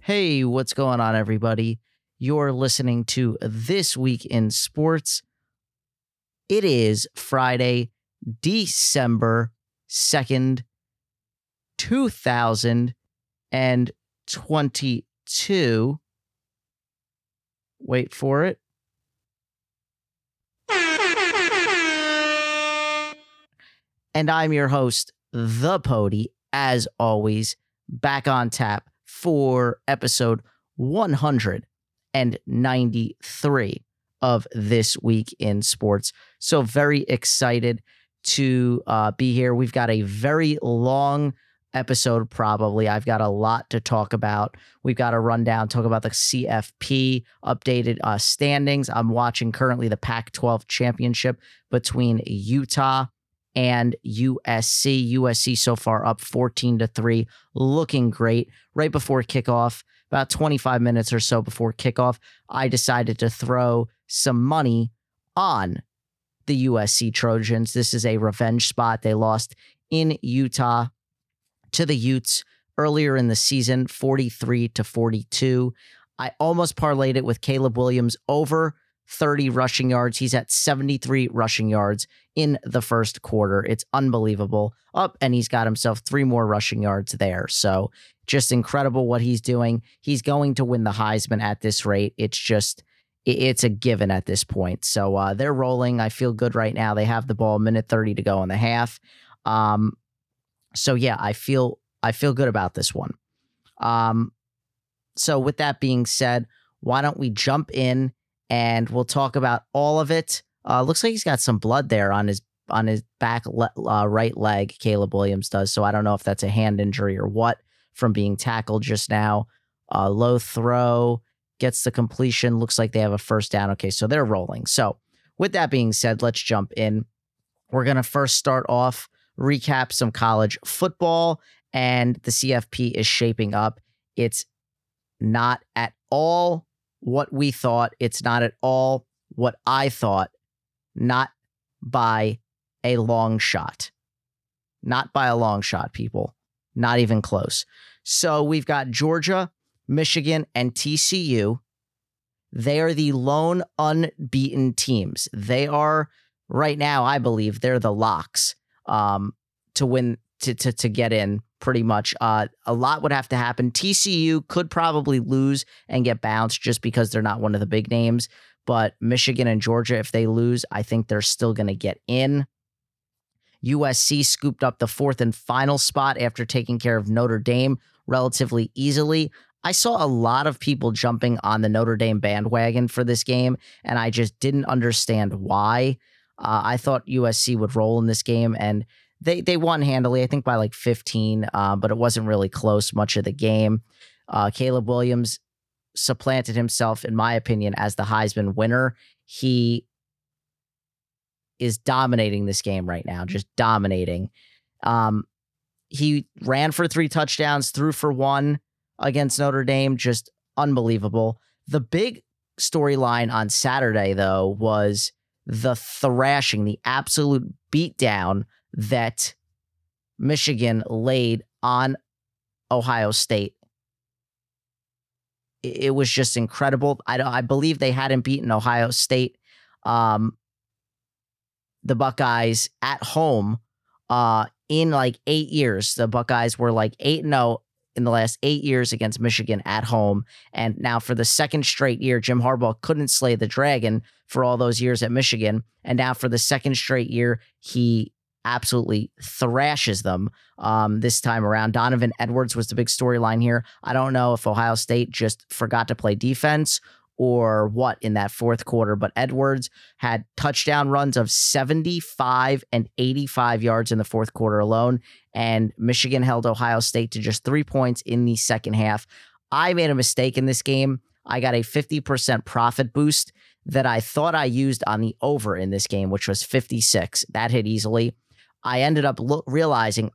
Hey, what's going on, everybody? You're listening to This Week in Sports. It is Friday, December 2nd, 2022. Wait for it. And I'm your host, The Pody, as always, back on tap for episode 193 of This Week in Sports. So, very excited to uh, be here. We've got a very long episode, probably. I've got a lot to talk about. We've got a rundown, talk about the CFP updated uh, standings. I'm watching currently the Pac 12 championship between Utah and USC. USC so far up 14 to 3, looking great. Right before kickoff, about 25 minutes or so before kickoff, I decided to throw some money on the USC Trojans. This is a revenge spot. They lost in Utah to the Utes earlier in the season, 43 to 42. I almost parlayed it with Caleb Williams over 30 rushing yards. He's at 73 rushing yards in the first quarter. It's unbelievable. Up, and he's got himself three more rushing yards there. So just incredible what he's doing. He's going to win the Heisman at this rate. It's just, it's a given at this point. So uh, they're rolling. I feel good right now. They have the ball, minute 30 to go in the half. Um, so yeah, I feel I feel good about this one. Um, so with that being said, why don't we jump in and we'll talk about all of it. Uh, looks like he's got some blood there on his on his back le- uh, right leg. Caleb Williams does. So I don't know if that's a hand injury or what from being tackled just now. Uh, low throw gets the completion. Looks like they have a first down. Okay, so they're rolling. So with that being said, let's jump in. We're gonna first start off recap some college football, and the CFP is shaping up. It's not at all what we thought. It's not at all what I thought, not by a long shot. Not by a long shot, people. Not even close. So we've got Georgia, Michigan, and TCU. They are the lone unbeaten teams. They are right now, I believe, they're the locks um, to win to, to to get in pretty much. Uh, a lot would have to happen. TCU could probably lose and get bounced just because they're not one of the big names. But Michigan and Georgia, if they lose, I think they're still going to get in. USC scooped up the fourth and final spot after taking care of Notre Dame relatively easily. I saw a lot of people jumping on the Notre Dame bandwagon for this game, and I just didn't understand why. Uh, I thought USC would roll in this game, and they they won handily, I think by like 15, uh, but it wasn't really close much of the game. Uh, Caleb Williams supplanted himself, in my opinion, as the Heisman winner. He is dominating this game right now, just dominating. Um, he ran for three touchdowns, threw for one against Notre Dame, just unbelievable. The big storyline on Saturday, though, was the thrashing, the absolute beatdown that Michigan laid on Ohio State. It was just incredible. I, I believe they hadn't beaten Ohio State, um, the Buckeyes at home, uh, in like eight years. The Buckeyes were like eight and zero oh in the last eight years against Michigan at home, and now for the second straight year, Jim Harbaugh couldn't slay the dragon for all those years at Michigan, and now for the second straight year, he absolutely thrashes them um, this time around. Donovan Edwards was the big storyline here. I don't know if Ohio State just forgot to play defense or what in that fourth quarter, but Edwards had touchdown runs of 75 and 85 yards in the fourth quarter alone. And Michigan held Ohio State to just three points in the second half. I made a mistake in this game. I got a 50% profit boost that I thought I used on the over in this game, which was 56. That hit easily. I ended up lo- realizing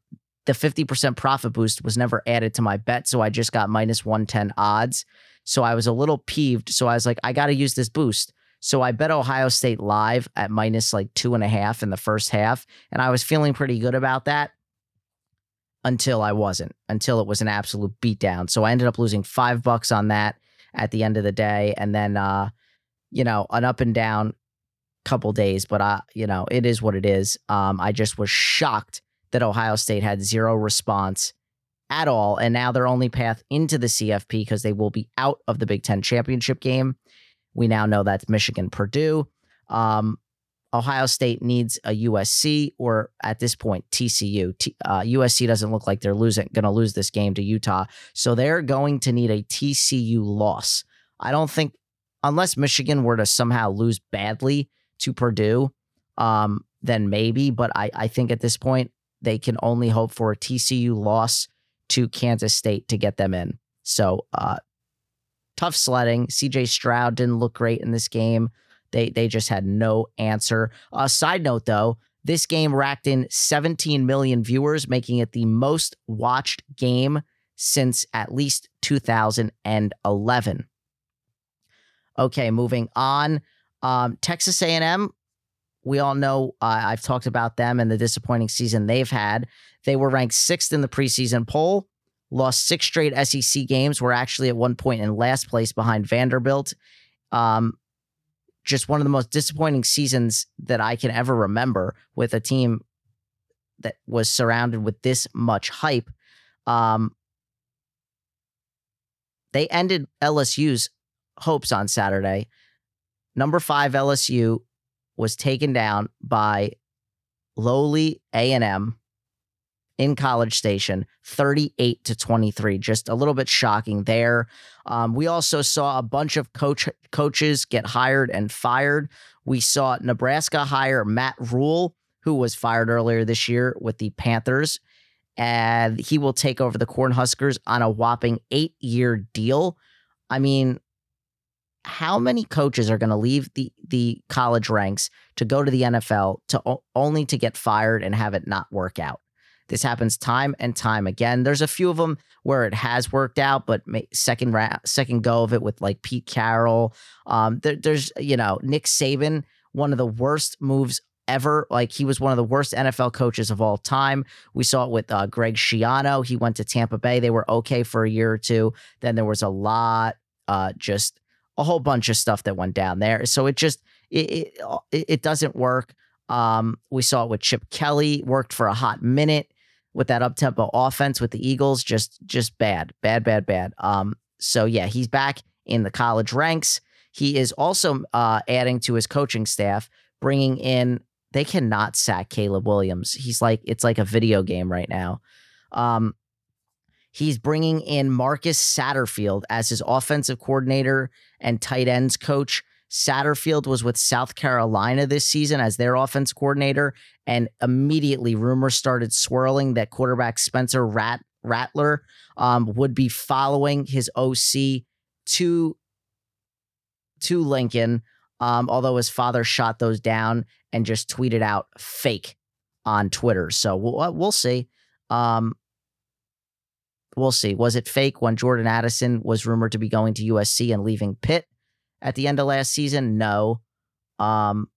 the 50% profit boost was never added to my bet. So I just got minus 110 odds. So I was a little peeved. So I was like, I got to use this boost. So I bet Ohio State live at minus like two and a half in the first half. And I was feeling pretty good about that until I wasn't, until it was an absolute beatdown. So I ended up losing five bucks on that at the end of the day. And then, uh, you know, an up and down couple days, but I, you know, it is what it is. Um, I just was shocked that Ohio State had zero response at all. And now their only path into the CFP because they will be out of the Big Ten championship game. We now know that's Michigan Purdue. Um, Ohio State needs a USC or at this point TCU. T, uh, USC doesn't look like they're losing going to lose this game to Utah, so they're going to need a TCU loss. I don't think unless Michigan were to somehow lose badly to Purdue, um, then maybe. But I I think at this point they can only hope for a TCU loss to Kansas State to get them in. So uh, tough sledding. CJ Stroud didn't look great in this game. They they just had no answer. Uh, side note though, this game racked in 17 million viewers, making it the most watched game since at least 2011. Okay, moving on. Um, Texas A&M. We all know uh, I've talked about them and the disappointing season they've had. They were ranked sixth in the preseason poll, lost six straight SEC games. Were actually at one point in last place behind Vanderbilt. Um, just one of the most disappointing seasons that I can ever remember with a team that was surrounded with this much hype. Um, they ended LSU's hopes on Saturday. Number five LSU was taken down by lowly A&M in College Station, 38 to 23. Just a little bit shocking there. Um, we also saw a bunch of coach coaches get hired and fired. We saw Nebraska hire Matt Rhule, who was fired earlier this year with the Panthers, and he will take over the Cornhuskers on a whopping eight year deal. I mean, how many coaches are going to leave the the college ranks to go to the NFL to only to get fired and have it not work out? This happens time and time again. There's a few of them where it has worked out, but second round, second go of it with like Pete Carroll. Um, there, there's you know Nick Saban, one of the worst moves ever. Like he was one of the worst NFL coaches of all time. We saw it with uh, Greg Schiano. He went to Tampa Bay. They were okay for a year or two. Then there was a lot, uh, just a whole bunch of stuff that went down there. So it just it it, it doesn't work. Um, we saw it with Chip Kelly. Worked for a hot minute with that up tempo offense with the Eagles. Just just bad, bad, bad, bad. Um, so yeah, he's back in the college ranks. He is also uh, adding to his coaching staff, bringing in. They cannot sack Caleb Williams. He's like it's like a video game right now. Um, he's bringing in Marcus Satterfield as his offensive coordinator and tight ends coach. Satterfield was with South Carolina this season as their offense coordinator, and immediately rumors started swirling that quarterback Spencer Rat- Rattler um, would be following his OC to to Lincoln. Um, although his father shot those down and just tweeted out fake on Twitter. So we'll we'll see. Um, we'll see. Was it fake when Jordan Addison was rumored to be going to USC and leaving Pitt? at the end of last season? No. Um,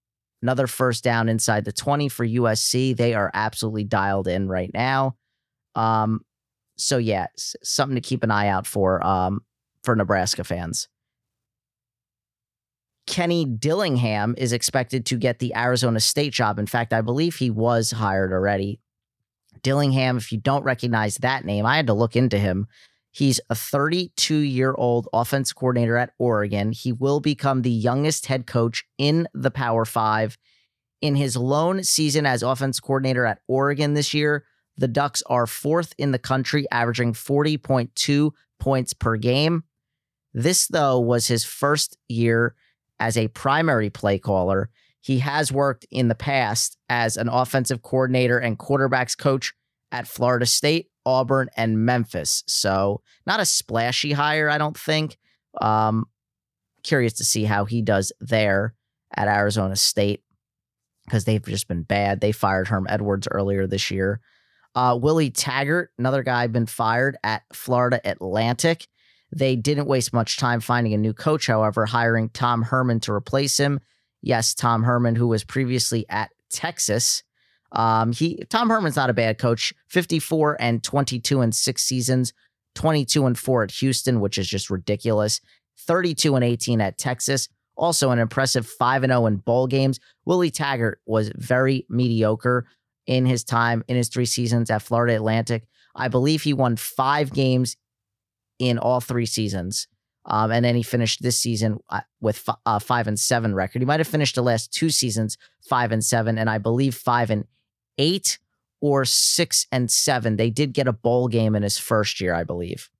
another first down inside the 20 for USC. They are absolutely dialed in right now. Um, so yeah, something to keep an eye out for um, for Nebraska fans. Kenny Dillingham is expected to get the Arizona State job. In fact, I believe he was hired already. Dillingham, if you don't recognize that name, I had to look into him. He's a 32 year old offense coordinator at Oregon. He will become the youngest head coach in the Power Five. In his lone season as offense coordinator at Oregon this year, the Ducks are fourth in the country, averaging 40.2 points per game. This, though, was his first year as a primary play caller. He has worked in the past as an offensive coordinator and quarterbacks coach at Florida State, Auburn, and Memphis. So not a splashy hire, I don't think. Um, curious to see how he does there at Arizona State because they've just been bad. They fired Herm Edwards earlier this year. Uh, Willie Taggart, another guy, been fired at Florida Atlantic. They didn't waste much time finding a new coach, however, hiring Tom Herman to replace him. Yes, Tom Herman, who was previously at Texas. Um, he Tom Herman's not a bad coach. 54 and 22 in six seasons, 22 and 4 at Houston, which is just ridiculous. 32 and 18 at Texas. Also an impressive 5 and 0 in bowl games. Willie Taggart was very mediocre in his time in his three seasons at Florida Atlantic. I believe he won 5 games in all three seasons. Um, and then he finished this season uh, with a five and seven record. He might have finished the last two seasons five and seven, and I believe five and eight or six and seven. They did get a bowl game in his first year, I believe.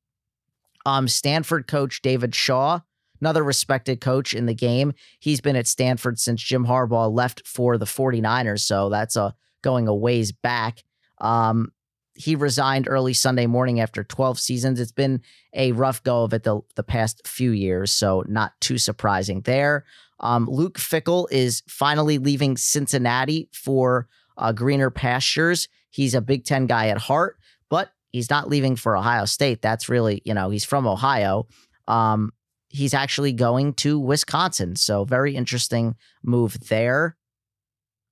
Um, Stanford coach David Shaw, another respected coach in the game. He's been at Stanford since Jim Harbaugh left for the 49ers. So that's a going a ways back. Um, he resigned early Sunday morning after 12 seasons. It's been a rough go of it the, the past few years, so not too surprising there. Um, Luke Fickell is finally leaving Cincinnati for uh, greener pastures. He's a Big Ten guy at heart, but he's not leaving for Ohio State. That's really, you know, he's from Ohio. Um, he's actually going to Wisconsin. So, very interesting move there.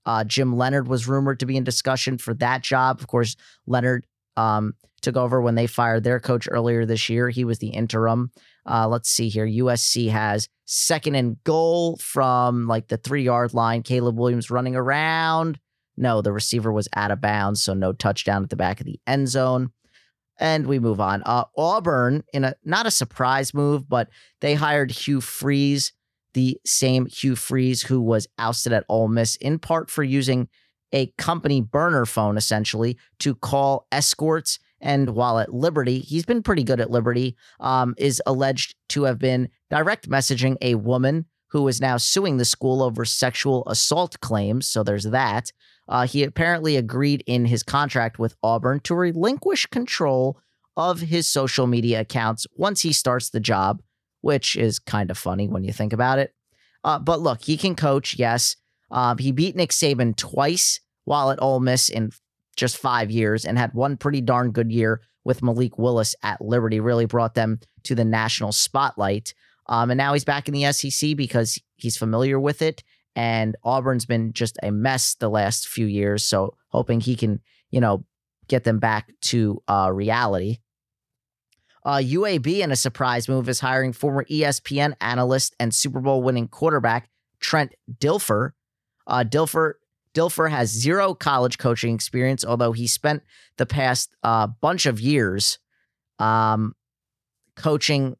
Uh, Jim Leonhard was rumored to be in discussion for that job. Of course, Leonhard um, took over when they fired their coach earlier this year. He was the interim. Uh, let's see here. USC has second and goal from like the three yard line. Caleb Williams running around. No, the receiver was out of bounds, so no touchdown at the back of the end zone. And we move on. Uh, Auburn, in a not a surprise move, but they hired Hugh Freeze the same Hugh Freeze who was ousted at Ole Miss in part for using a company burner phone essentially to call escorts. And while at Liberty, he's been pretty good at Liberty, um, is alleged to have been direct messaging a woman who is now suing the school over sexual assault claims. So there's that. Uh, he apparently agreed in his contract with Auburn to relinquish control of his social media accounts once he starts the job which is kind of funny when you think about it. Uh, but look, he can coach, yes. Um, he beat Nick Saban twice while at Ole Miss in just five years and had one pretty darn good year with Malik Willis at Liberty, really brought them to the national spotlight. Um, and now he's back in the SEC because he's familiar with it. And Auburn's been just a mess the last few years. So hoping he can, you know, get them back to uh, reality. Uh, UAB, in a surprise move, is hiring former ESPN analyst and Super Bowl winning quarterback Trent Dilfer. Uh, Dilfer Dilfer has zero college coaching experience, although he spent the past uh, bunch of years um, coaching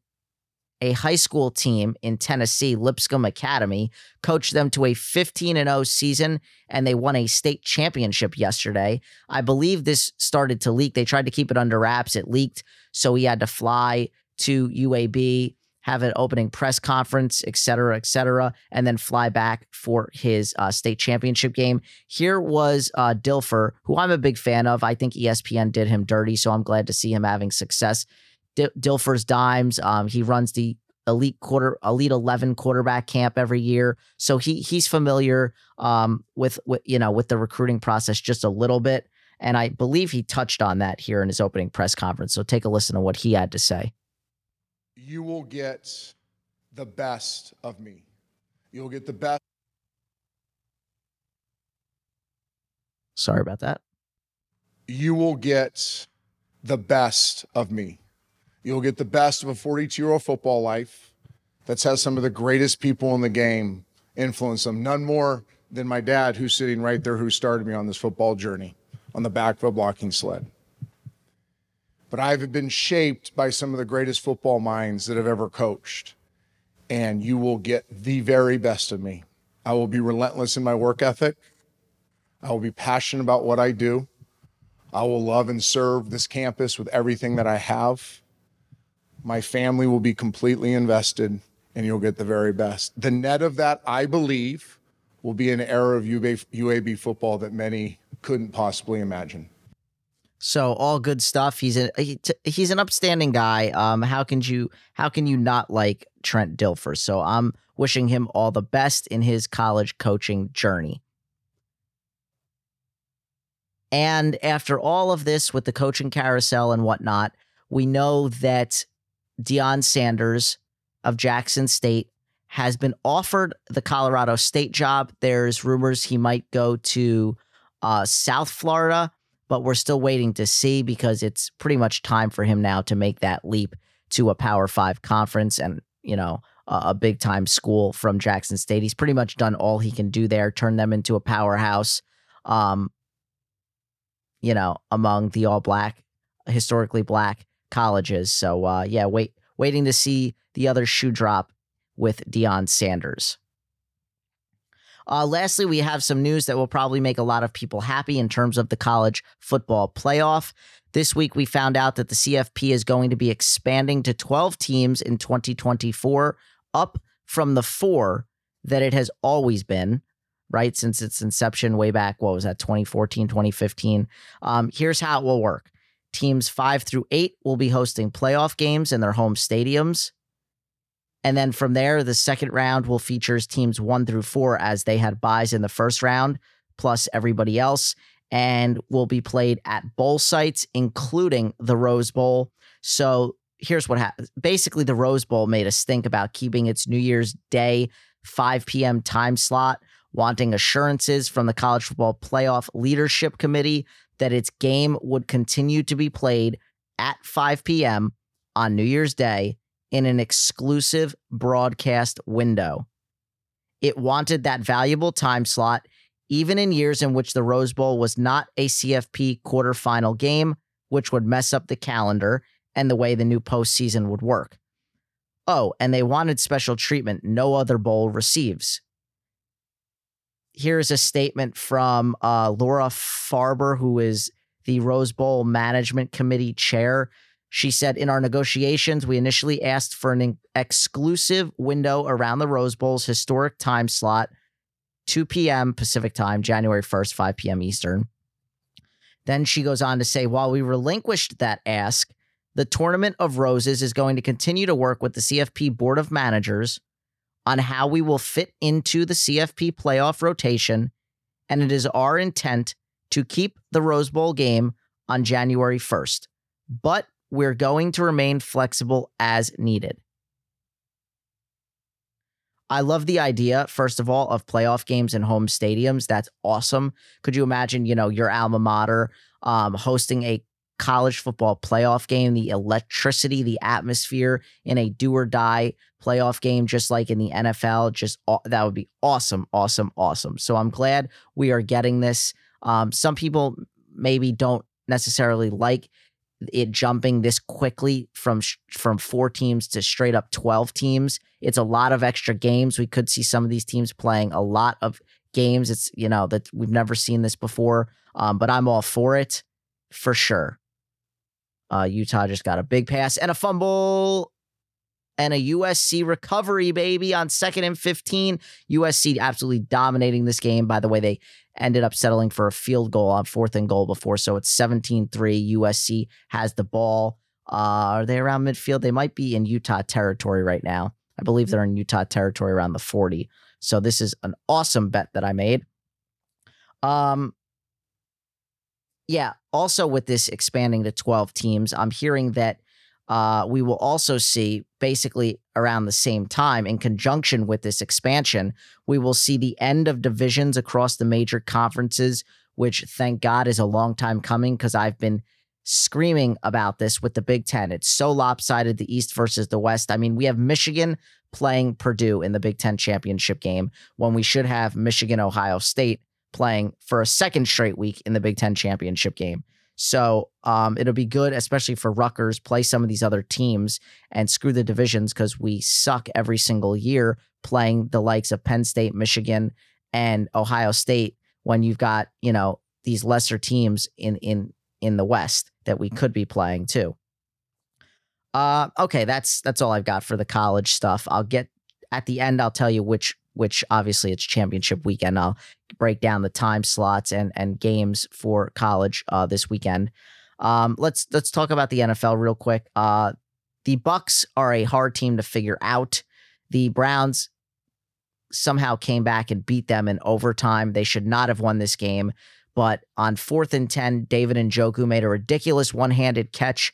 a high school team in Tennessee, Lipscomb Academy, coached them to a 15 and 0 season, and they won a state championship yesterday. I believe this started to leak. They tried to keep it under wraps. It leaked, so he had to fly to UAB, have an opening press conference, et cetera, et cetera, and then fly back for his uh, state championship game. Here was uh, Dilfer, who I'm a big fan of. I think ESPN did him dirty, so I'm glad to see him having success D- Dilfer's Dimes. Um, he runs the elite quarter elite 11 quarterback camp every year so he he's familiar um, with, with you know with the recruiting process just a little bit and i believe he touched on that here in his opening press conference so take a listen to what he had to say you will get the best of me you'll get the best sorry about that you will get the best of me You'll get the best of a 42 year old football life that's had some of the greatest people in the game influence them. None more than my dad, who's sitting right there, who started me on this football journey on the back of a blocking sled. But I've been shaped by some of the greatest football minds that have ever coached. And you will get the very best of me. I will be relentless in my work ethic. I will be passionate about what I do. I will love and serve this campus with everything that I have. My family will be completely invested and you'll get the very best. The net of that, I believe, will be an era of UAB football that many couldn't possibly imagine. So all good stuff. He's a he, he's an upstanding guy. Um, how can you how can you not like Trent Dilfer? So I'm wishing him all the best in his college coaching journey. And after all of this with the coaching carousel and whatnot, we know that Deion Sanders of Jackson State has been offered the Colorado State job. There's rumors he might go to uh, South Florida, but we're still waiting to see because it's pretty much time for him now to make that leap to a Power Five conference and, you know, a, big time school from Jackson State. He's pretty much done all he can do there, turn them into a powerhouse, um, you know, among the all black, historically black colleges. So, uh, yeah, wait, waiting to see the other shoe drop with Deion Sanders. Uh, lastly, we have some news that will probably make a lot of people happy in terms of the college football playoff. This week, we found out that the CFP is going to be expanding to 12 teams in 2024, up from the four that it has always been, right? Since its inception way back, what was that, 2014, 2015? Um, here's how it will work teams five through eight will be hosting playoff games in their home stadiums. And then from there, the second round will features teams one through four as they had buys in the first round, plus everybody else, and will be played at bowl sites, including the Rose Bowl. So here's what happens. Basically, the Rose Bowl made us think about keeping its New Year's Day 5 p.m. time slot, wanting assurances from the College Football Playoff Leadership Committee that its game would continue to be played at 5 p.m. on New Year's Day in an exclusive broadcast window. It wanted that valuable time slot, even in years in which the Rose Bowl was not a CFP quarterfinal game, which would mess up the calendar and the way the new postseason would work. Oh, and they wanted special treatment no other bowl receives. Here's a statement from uh, Laura Farber, who is the Rose Bowl Management Committee chair. She said, In our negotiations, we initially asked for an exclusive window around the Rose Bowl's historic time slot, 2 p.m. Pacific time, January 1st, 5 p.m. Eastern. Then she goes on to say, While we relinquished that ask, the Tournament of Roses is going to continue to work with the CFP Board of Managers on how we will fit into the CFP playoff rotation, and it is our intent to keep the Rose Bowl game on January 1st. But we're going to remain flexible as needed. I love the idea, first of all, of playoff games in home stadiums. That's awesome. Could you imagine, you know, your alma mater um, hosting a college football playoff game, the electricity, the atmosphere in a do or die playoff game, just like in the NFL? Just that would be awesome, awesome, awesome. So I'm glad we are getting this. Um, some people maybe don't necessarily like it jumping this quickly from from four teams to straight up 12 teams it's a lot of extra games. We could see some of these teams playing a lot of games. It's you know that we've never seen this before um, but i'm all for it for sure. Uh, utah just got a big pass and a fumble and a USC recovery, baby, on second and 15. USC absolutely dominating this game. By the way, they ended up settling for a field goal on fourth and goal before. So it's 17 3. USC has the ball. Uh, are they around midfield? They might be in Utah territory right now. I believe they're in Utah territory around the 40. So this is an awesome bet that I made. Um, yeah. Also, with this expanding to 12 teams, I'm hearing that uh, we will also see basically around the same time, in conjunction with this expansion, we will see the end of divisions across the major conferences, which thank God is a long time coming because I've been screaming about this with the Big Ten. It's so lopsided, the East versus the West. I mean, we have Michigan playing Purdue in the Big Ten championship game when we should have Michigan, Ohio State playing for a second straight week in the Big Ten championship game. So um, it'll be good, especially for Rutgers, play some of these other teams and screw the divisions because we suck every single year playing the likes of Penn State, Michigan, and Ohio State when you've got, you know, these lesser teams in in in the West that we could be playing too. Uh, okay, that's that's all I've got for the college stuff. I'll get at the end. I'll tell you which which obviously it's championship weekend. I'll break down the time slots and and games for college uh, this weekend. Um, let's let's talk about the NFL real quick. Uh, the Bucs are a hard team to figure out. The Browns somehow came back and beat them in overtime. They should not have won this game, But on fourth and 10, David Njoku made a ridiculous one handed catch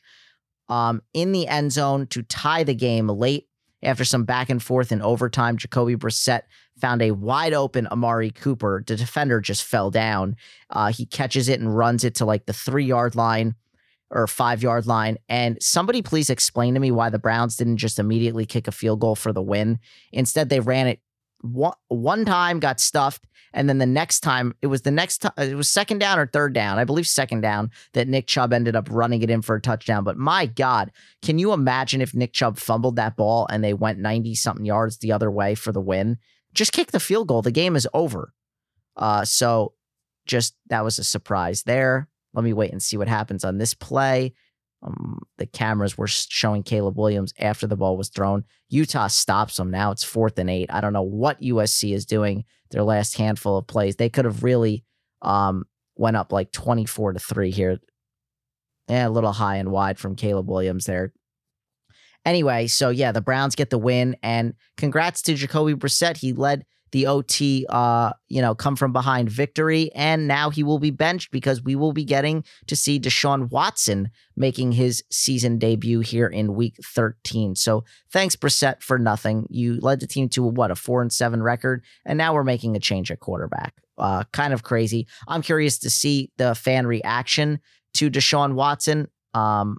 um, in the end zone to tie the game late after some back and forth in overtime. Jacoby Brissett found a wide open Amari Cooper. The defender just fell down. Uh, he catches it and runs it to like the three yard line or five yard line. And somebody please explain to me why the Browns didn't just immediately kick a field goal for the win. Instead, they ran it one, one time, got stuffed. And then the next time, it was the next time, it was second down or third down, I believe second down, that Nick Chubb ended up running it in for a touchdown. But my God, can you imagine if Nick Chubb fumbled that ball and they went 90 something yards the other way for the win? Just kick the field goal. The game is over. Uh, so just that was a surprise there. Let me wait and see what happens on this play. Um, the cameras were showing Caleb Williams after the ball was thrown. Utah stops them. Now it's fourth and eight. I don't know what USC is doing their last handful of plays. They could have really um, went up like 24 to three here. Yeah, a little high and wide from Caleb Williams there. Anyway, so yeah, the Browns get the win, and congrats to Jacoby Brissett. He led the OT, uh, you know, come from behind victory. And now he will be benched because we will be getting to see Deshaun Watson making his season debut here in week 13. So thanks, Brissett, for nothing. You led the team to what, a four and seven record. And now we're making a change at quarterback. Uh, kind of crazy. I'm curious to see the fan reaction to Deshaun Watson. Um,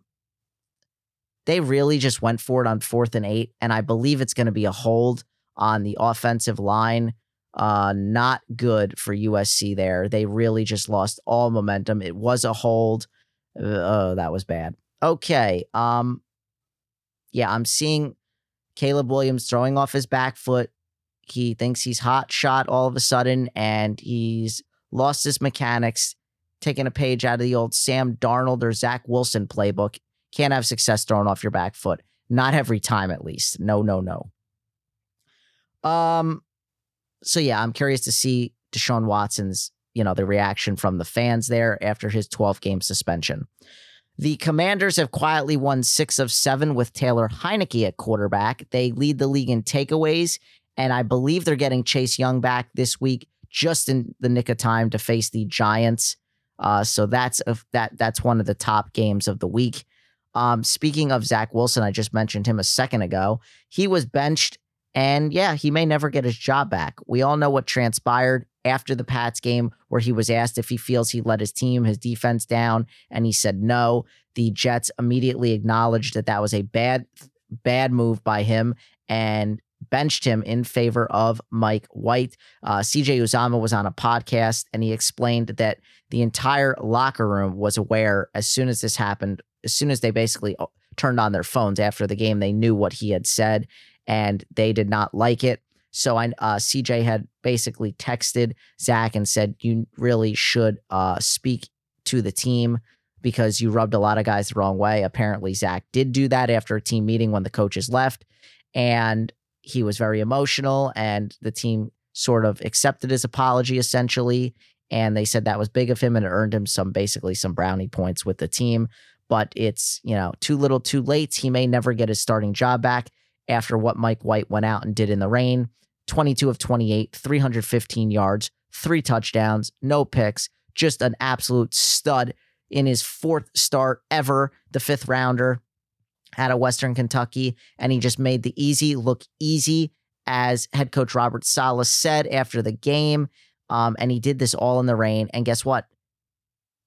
they really just went for it on fourth and eight, and I believe it's going to be a hold on the offensive line. Uh, not good for USC there. They really just lost all momentum. It was a hold. Uh, oh, that was bad. Okay. Um, yeah, I'm seeing Caleb Williams throwing off his back foot. He thinks he's hot shot all of a sudden, and he's lost his mechanics, taking a page out of the old Sam Darnold or Zach Wilson playbook. Can't have success throwing off your back foot. Not every time, at least. No, no, no. Um, so yeah, I'm curious to see Deshaun Watson's, you know, the reaction from the fans there after his 12 game suspension. The Commanders have quietly won six of seven with Taylor Heinicke at quarterback. They lead the league in takeaways, and I believe they're getting Chase Young back this week, just in the nick of time to face the Giants. Uh, so that's a, that that's one of the top games of the week. Um, speaking of Zach Wilson, I just mentioned him a second ago. He was benched and yeah, he may never get his job back. We all know what transpired after the Pats game, where he was asked if he feels he let his team, his defense down, and he said no. The Jets immediately acknowledged that that was a bad, bad move by him and benched him in favor of Mike White. Uh, CJ Uzomah was on a podcast and he explained that the entire locker room was aware as soon as this happened, as soon as they basically uh, turned on their phones after the game, they knew what he had said and they did not like it. So I, uh, CJ had basically texted Zach and said, "You really should uh, speak to the team because you rubbed a lot of guys the wrong way." Apparently, Zach did do that after a team meeting when the coaches left, and he was very emotional. And the team sort of accepted his apology essentially, and they said that was big of him and it earned him some basically some brownie points with the team. But it's you know too little, too late. He may never get his starting job back after what Mike White went out and did in the rain 22 of 28, 315 yards, three touchdowns, no picks, just an absolute stud in his fourth start ever, the fifth rounder out of Western Kentucky. And he just made the easy look easy, as head coach Robert Saleh said after the game. Um, and he did this all in the rain. And guess what?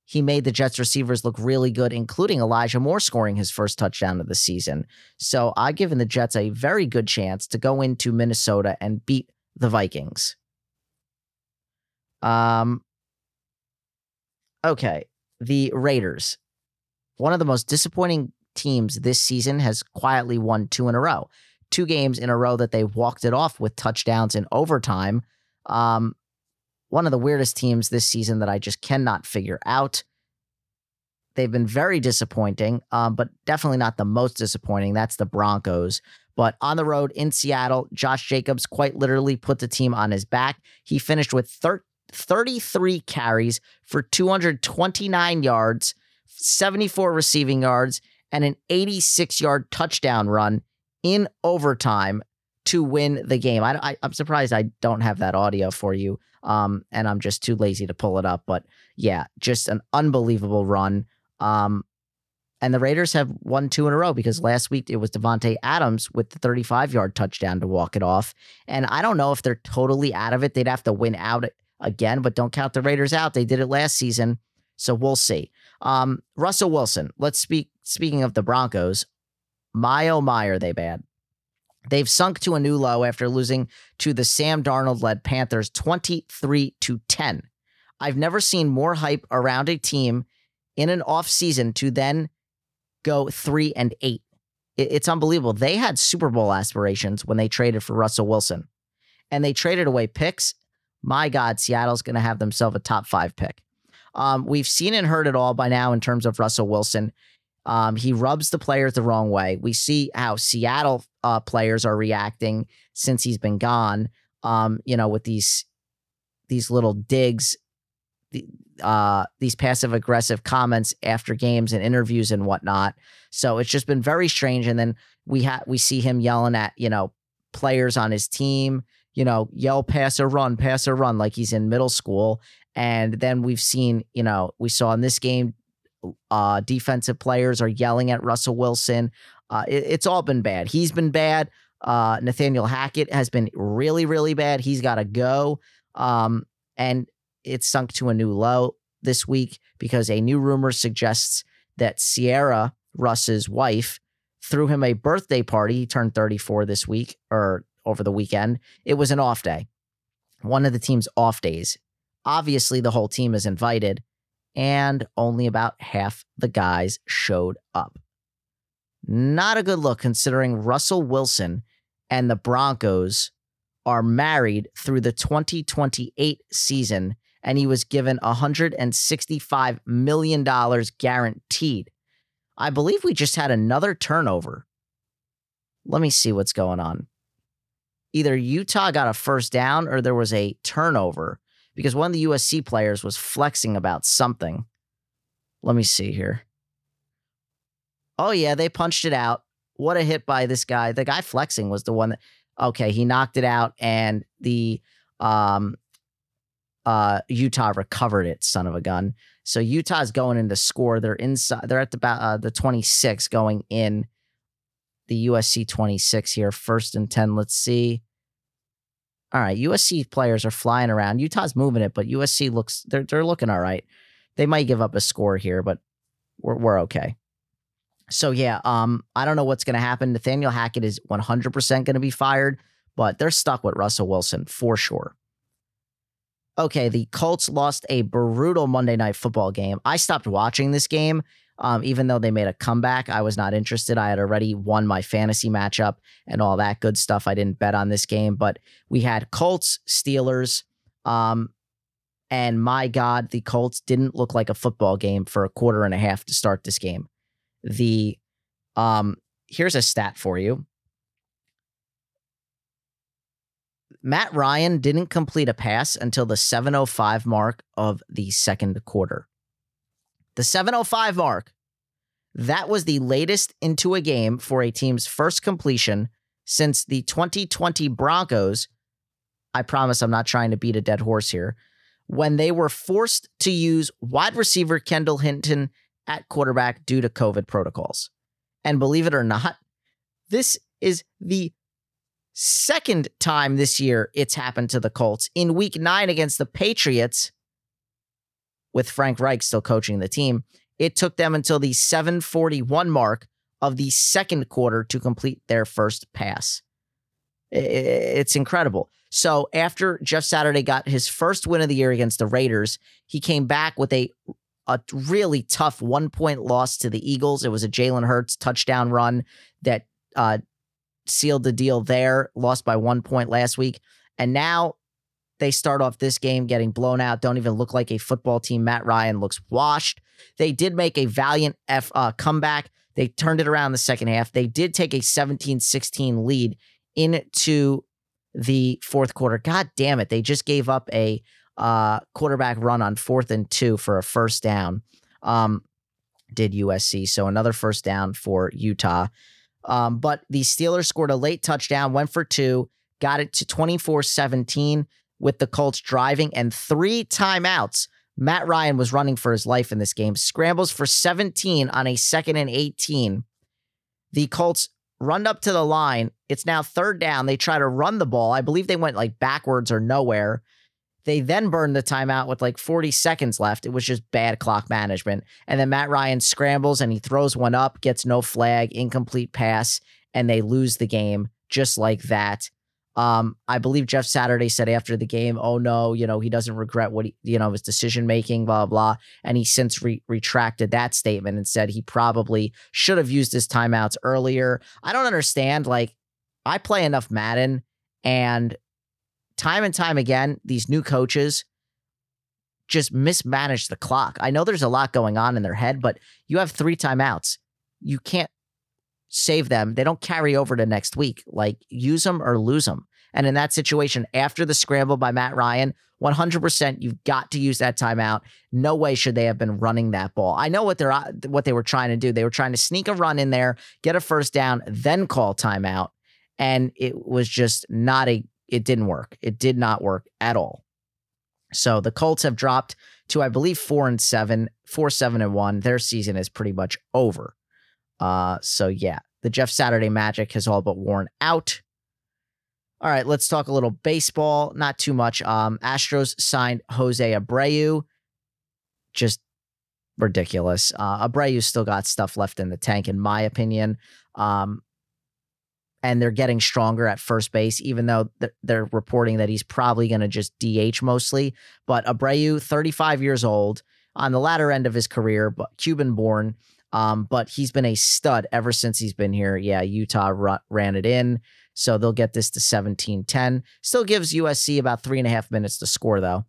He made the Jets receivers look really good, including Elijah Moore scoring his first touchdown of the season. So I've given the Jets a very good chance to go into Minnesota and beat the Vikings. Um, okay, the Raiders, one of the most disappointing teams this season, has quietly won two in a row. Two games in a row that they walked it off with touchdowns in overtime. Um, one of the weirdest teams this season that I just cannot figure out. They've been very disappointing, um, but definitely not the most disappointing. That's the Broncos. But on the road in Seattle, Josh Jacobs quite literally put the team on his back. He finished with 33 carries for 229 yards, 74 receiving yards, and an 86 yard touchdown run in overtime to win the game. I, am surprised I don't have that audio for you. Um, and I'm just too lazy to pull it up. But yeah, just an unbelievable run. Um, and the Raiders have won two in a row because last week it was Davante Adams with the 35 yard touchdown to walk it off. And I don't know if they're totally out of it. They'd have to win out again, but don't count the Raiders out. They did it last season. So we'll see. Um, Russell Wilson. Let's speak. Speaking of the Broncos, my oh my, are they bad? They've sunk to a new low after losing to the Sam Darnold led Panthers 23 to 10. I've never seen more hype around a team in an offseason to then go 3 and 8. It's unbelievable. They had Super Bowl aspirations when they traded for Russell Wilson. And they traded away picks. My God, Seattle's going to have themselves a top 5 pick. Um, we've seen and heard it all by now in terms of Russell Wilson. Um, he rubs the players the wrong way. We see how Seattle uh, players are reacting since he's been gone. Um, you know, with these these little digs, the, uh, these passive aggressive comments after games and interviews and whatnot. So it's just been very strange. And then we have we see him yelling at you know players on his team. You know, yell pass or run, pass or run, like he's in middle school. And then we've seen, you know, we saw in this game uh, defensive players are yelling at Russell Wilson. Uh, it, it's all been bad. He's been bad. Uh, Nathaniel Hackett has been really, really bad. He's got to go. Um, and it's sunk to a new low this week because a new rumor suggests that Sierra, Russ's wife, threw him a birthday party. He turned 34 this week or over the weekend. It was an off day, one of the team's off days. Obviously, the whole team is invited and only about half the guys showed up. Not a good look considering Russell Wilson and the Broncos are married through the 2028 season, and he was given $165 million guaranteed. I believe we just had another turnover. Let me see what's going on. Either Utah got a first down or there was a turnover because one of the USC players was flexing about something. Let me see here. Oh, yeah, they punched it out. What a hit by this guy. The guy flexing was the one that, okay, he knocked it out and the um, uh, Utah recovered it, son of a gun. So Utah's going in to score. They're inside, they're at the, uh, the 26 going in the USC 26 here. First and 10. Let's see all right, USC players are flying around. Utah's moving it, but USC looks they're they're looking all right. They might give up a score here, but we're we're okay. So yeah, um, I don't know what's going to happen. Nathaniel Hackett is 100% going to be fired, but they're stuck with Russell Wilson for sure. Okay, the Colts lost a brutal Monday night football game. I stopped watching this game um, even though they made a comeback, I was not interested. I had already won my fantasy matchup and all that good stuff. I didn't bet on this game, but we had Colts, Steelers. Um, and my God, the Colts didn't look like a football game for a quarter and a half to start this game. The um, here's a stat for you. Matt Ryan didn't complete a pass until the 705 mark of the second quarter the 705 mark. That was the latest into a game for a team's first completion since the 2020 Broncos. I promise I'm not trying to beat a dead horse here. When they were forced to use wide receiver Kendall Hinton at quarterback due to COVID protocols. And believe it or not, this is the second time this year it's happened to the Colts. In week nine against the Patriots, with Frank Reich still coaching the team, it took them until the 741 mark of the second quarter to complete their first pass. It's incredible. So after Jeff Saturday got his first win of the year against the Raiders, he came back with a a really tough one point loss to the Eagles. It was a Jalen Hurts touchdown run that uh, sealed the deal there. Lost by one point last week, and now they start off this game getting blown out, don't even look like a football team. Matt Ryan looks washed. They did make a valiant F, uh, comeback. They turned it around the second half. They did take a 17 16 lead into the fourth quarter. God damn it. They just gave up a uh, quarterback run on fourth and two for a first down. Um, did USC. So another first down for Utah. Um, but the Steelers scored a late touchdown, went for two, got it to 24 17 with the Colts driving and three timeouts. Matt Ryan was running for his life in this game, scrambles for 17 on a second and 18. The Colts run up to the line. It's now third down. They try to run the ball. I believe they went like backwards or nowhere. They then burned the timeout with like 40 seconds left. It was just bad clock management. And then Matt Ryan scrambles and he throws one up, gets no flag, incomplete pass, and they lose the game just like that. Um, I believe Jeff Saturday said after the game, "Oh no, you know he doesn't regret what he, you know, his decision making, blah blah." And he since re- retracted that statement and said he probably should have used his timeouts earlier. I don't understand. Like, I play enough Madden, and time and time again, these new coaches just mismanage the clock. I know there's a lot going on in their head, but you have three timeouts. You can't save them. They don't carry over to next week. Like use them or lose them. And in that situation, after the scramble by Matt Ryan, 100% you've got to use that timeout. No way should they have been running that ball. I know what they're uh, what they were trying to do. They were trying to sneak a run in there, get a first down, then call timeout, and it was just not a it didn't work. It did not work at all. So the Colts have dropped to I believe 4 and 7, 4 7 and 1. Their season is pretty much over. Uh, so yeah, the Jeff Saturday magic has all but worn out. All right, let's talk a little baseball. Not too much. Um, Astros signed Jose Abreu. Just ridiculous. Uh, Abreu still got stuff left in the tank, in my opinion. Um, and they're getting stronger at first base, even though they're reporting that he's probably going to just DH mostly. But Abreu, 35 years old, on the latter end of his career, but Cuban born. Um, but he's been a stud ever since he's been here. Yeah, Utah ran it in. So they'll get this to 17 10. Still gives USC about three and a half minutes to score, though.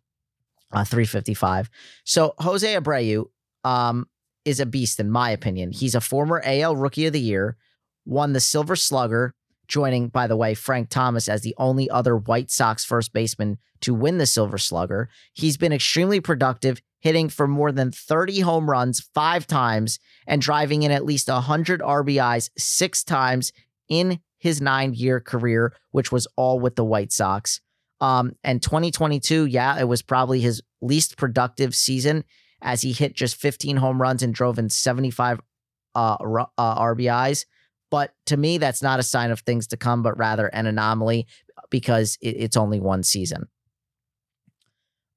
Uh, 355. So Jose Abreu um, is a beast, in my opinion. He's a former AL Rookie of the Year, won the Silver Slugger, joining, by the way, Frank Thomas as the only other White Sox first baseman to win the Silver Slugger. He's been extremely productive hitting for more than 30 home runs five times and driving in at least 100 RBIs six times in his nine year career, which was all with the White Sox. Um, and 2022, yeah, it was probably his least productive season as he hit just 15 home runs and drove in 75 uh, uh, RBIs. But to me, that's not a sign of things to come, but rather an anomaly because it, it's only one season.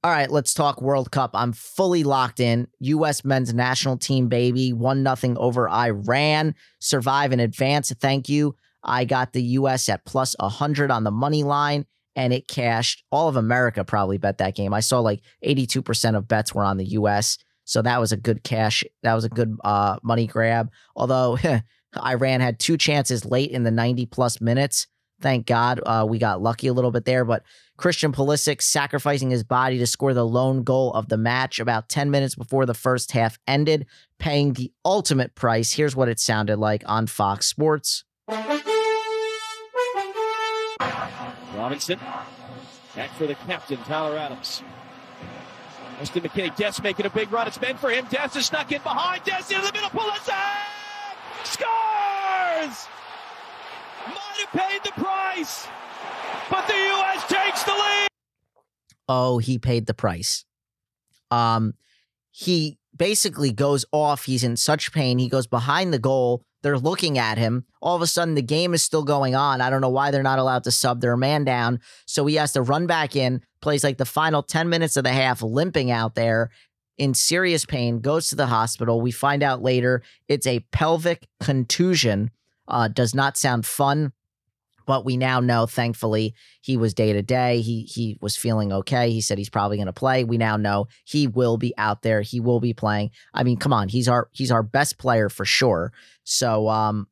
All right, let's talk World Cup. I'm fully locked in. U.S. men's national team, baby. One nothing over Iran. Survive in advance. Thank you. I got the U.S. at plus 100 on the money line, and it cashed. All of America probably bet that game. I saw like 82% of bets were on the U.S., so that was a good cash. That was a good uh, money grab. Although Iran had two chances late in the 90 plus minutes. Thank God uh, we got lucky a little bit there, but Christian Pulisic sacrificing his body to score the lone goal of the match about 10 minutes before the first half ended, paying the ultimate price. Here's what it sounded like on Fox Sports. Robinson, back for the captain, Tyler Adams. Weston McKennie, Dest making a big run. It's meant for him. Dest is snuck in behind. Dest in the middle. Pulisic scores! Might have paid the price but the U.S. takes the lead. Oh, he paid the price. Um, he basically goes off. He's in such pain. He goes behind the goal. They're looking at him. All of a sudden, the game is still going on. I don't know why they're not allowed to sub their man down. So he has to run back in, plays like the final 10 minutes of the half, limping out there in serious pain, goes to the hospital. We find out later it's a pelvic contusion. Uh, does not sound fun but we now know thankfully he was day to day. He he was feeling okay. He said he's probably going to play. We now know he will be out there. He will be playing. I mean come on he's our he's our best player for sure. So um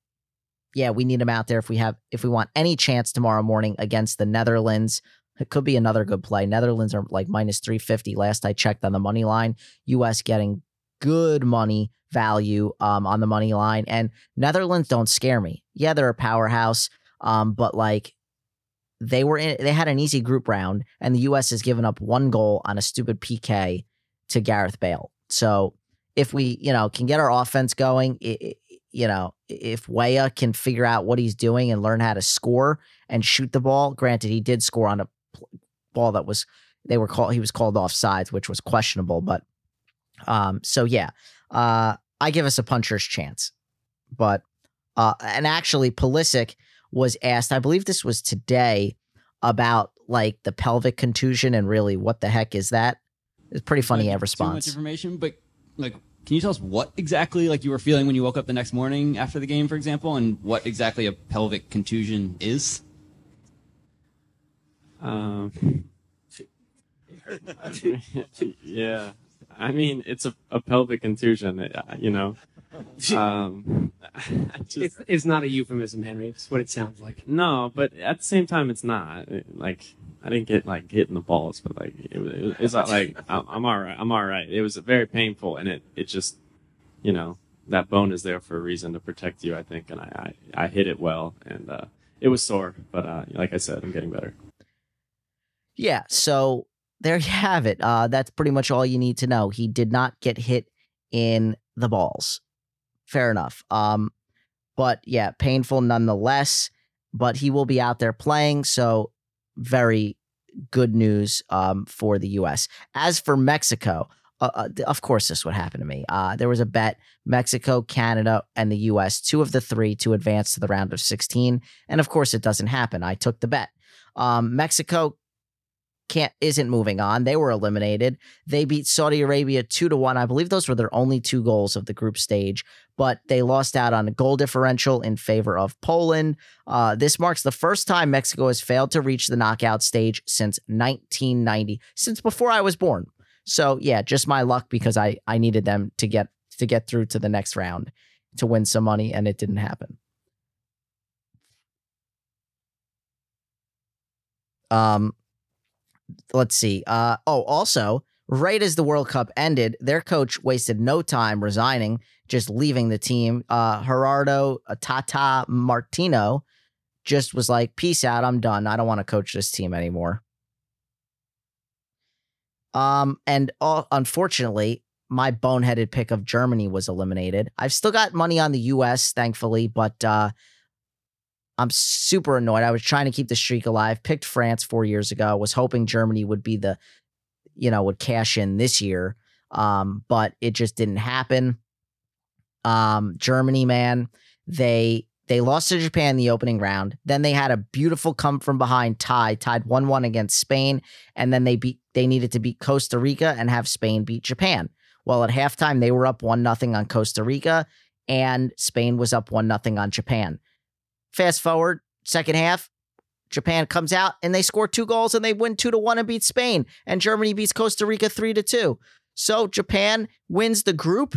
yeah we need him out there if we have if we want any chance tomorrow morning against the netherlands it could be another good play netherlands are like minus 350 last i checked on the money line us getting good money value um, on the money line and netherlands don't scare me yeah they're a powerhouse um, but like they were in, they had an easy group round, and the U.S. has given up one goal on a stupid PK to Gareth Bale. So if we, you know, can get our offense going, it, it, you know, if Weah can figure out what he's doing and learn how to score and shoot the ball, granted, he did score on a ball that was, they were called, he was called off sides, which was questionable. But, um, so yeah, uh, I give us a puncher's chance. But, uh, and actually, Pulisic was asked, I believe this was today, about like the pelvic contusion and really what the heck is that? It's pretty funny like, response. Too much information, but like can you tell us what exactly like you were feeling when you woke up the next morning after the game, for example, and what exactly a pelvic contusion is? Um, yeah, I mean it's a, a pelvic contusion. Uh, you know, um, just, it's, it's not a euphemism, Henry. It's what it sounds like. No, but at the same time, it's not. Like I didn't get like hit in the balls, but like it, it, it's not like I'm, I'm all right. I'm all right. It was very painful, and it it just, you know, that bone is there for a reason to protect you. I think, and I I, I hit it well, and uh, it was sore, but uh, like I said, I'm getting better. Yeah. So there you have it. Uh, that's pretty much all you need to know. He did not get hit in the balls. Fair enough. Um, but yeah, painful nonetheless. But he will be out there playing, so very good news um, for the U.S. As for Mexico, uh, uh, of course, this would happen to me. Uh, there was a bet Mexico, Canada, and the U.S., two of the three to advance to the round of 16. And of course, it doesn't happen. I took the bet. Um, Mexico can't isn't moving on. They were eliminated. They beat Saudi Arabia two to one. I believe those were their only two goals of the group stage, but they lost out on a goal differential in favor of Poland. Uh, this marks the first time Mexico has failed to reach the knockout stage since 1990, since before I was born. So yeah, just my luck because I I needed them to get to get through to the next round to win some money, and it didn't happen. Um, let's see. Uh, oh, also, right as the World Cup ended, their coach wasted no time resigning, just leaving the team. Uh, Gerardo uh, Tata Martino just was like, "Peace out, I'm done. I don't want to coach this team anymore." Um, and uh, unfortunately, my boneheaded pick of Germany was eliminated. I've still got money on the U.S., thankfully, but uh, I'm super annoyed. I was trying to keep the streak alive. Picked France four years ago. Was hoping Germany would be the, you know, would cash in this year. Um, but it just didn't happen. Um, Germany, man, they they lost to Japan in the opening round. Then they had a beautiful come from behind tie, tied one one against Spain, and then they beat. They needed to beat Costa Rica and have Spain beat Japan. Well, at halftime they were up one nothing on Costa Rica, and Spain was up one nothing on Japan. Fast forward, second half, Japan comes out and they score two goals and they win two to one and beat Spain. And Germany beats Costa Rica three to two. So Japan wins the group,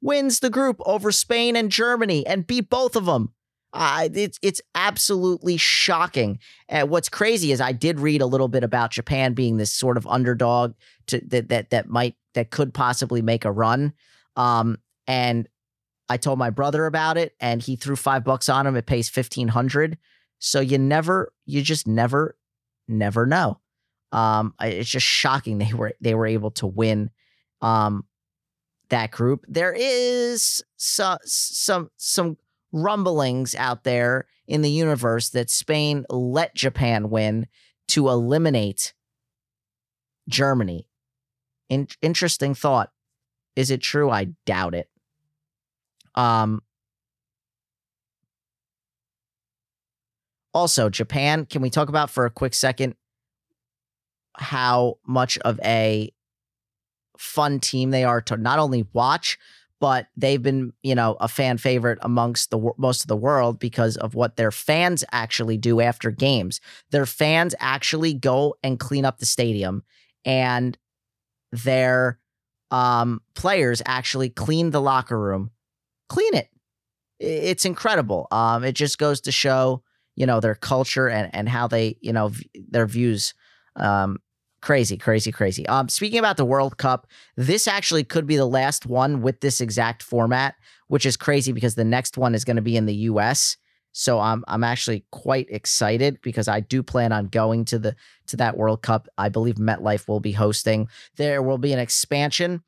wins the group over Spain and Germany and beat both of them. Uh, it's it's absolutely shocking. And what's crazy is I did read a little bit about Japan being this sort of underdog to that that that might that could possibly make a run. Um, and I told my brother about it and he threw five bucks on him. It pays 1500. So you never, you just never, never know. Um, it's just shocking they were, they were able to win, um, that group. There is some, some, some rumblings out there in the universe that Spain let Japan win to eliminate Germany. In- interesting thought. Is it true? I doubt it. Um, also, Japan, can we talk about for a quick second how much of a fun team they are to not only watch, but they've been, you know, a fan favorite amongst the most of the world because of what their fans actually do after games. Their fans actually go and clean up the stadium and their um, players actually clean the locker room clean it. It's incredible. Um, it just goes to show, you know, their culture and and how they, you know, v- their views. Um, crazy, crazy, crazy. Um, speaking about the World Cup, this actually could be the last one with this exact format, which is crazy because the next one is going to be in the U.S. So I'm I'm actually quite excited because I do plan on going to the to that World Cup. I believe MetLife will be hosting. There will be an expansion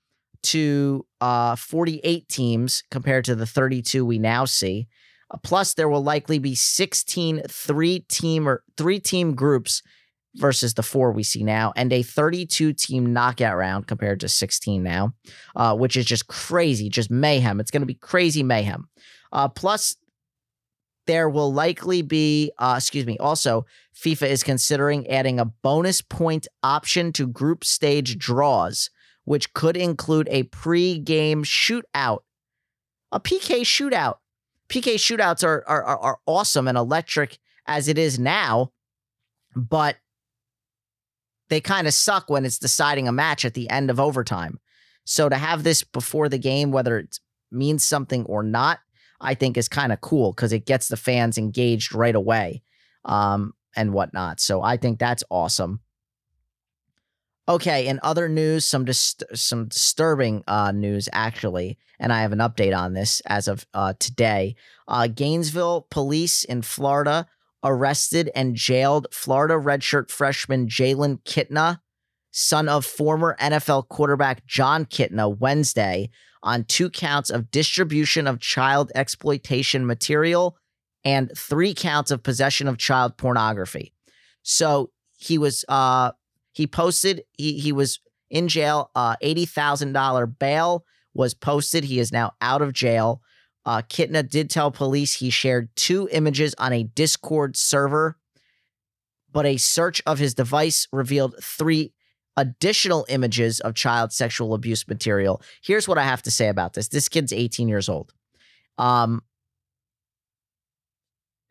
to uh, 48 teams compared to the 32 we now see. Uh, plus, there will likely be 16 three team or three team groups versus the four we see now, and a 32 team knockout round compared to 16 now, uh, which is just crazy, just mayhem. It's going to be crazy mayhem. Uh, plus, there will likely be, uh, excuse me, also, FIFA is considering adding a bonus point option to group stage draws, which could include a pre game shootout, a PK shootout. PK shootouts are, are, are awesome and electric as it is now, but they kind of suck when it's deciding a match at the end of overtime. So to have this before the game, whether it means something or not, I think is kind of cool because it gets the fans engaged right away um, and whatnot. So I think that's awesome. Okay, in other news, some some disturbing uh, news actually, and I have an update on this as of uh, today. Uh, Gainesville police in Florida arrested and jailed Florida redshirt freshman Jalen Kitna, son of former NFL quarterback Jon Kitna, Wednesday on two counts of distribution of child exploitation material and three counts of possession of child pornography. So he was uh he posted he he was in jail uh $80,000 bail was posted. He is now out of jail. Uh, Kitna did tell police he shared two images on a Discord server, but a search of his device revealed three additional images of child sexual abuse material. Here's what I have to say about this this kid's 18 years old. Um,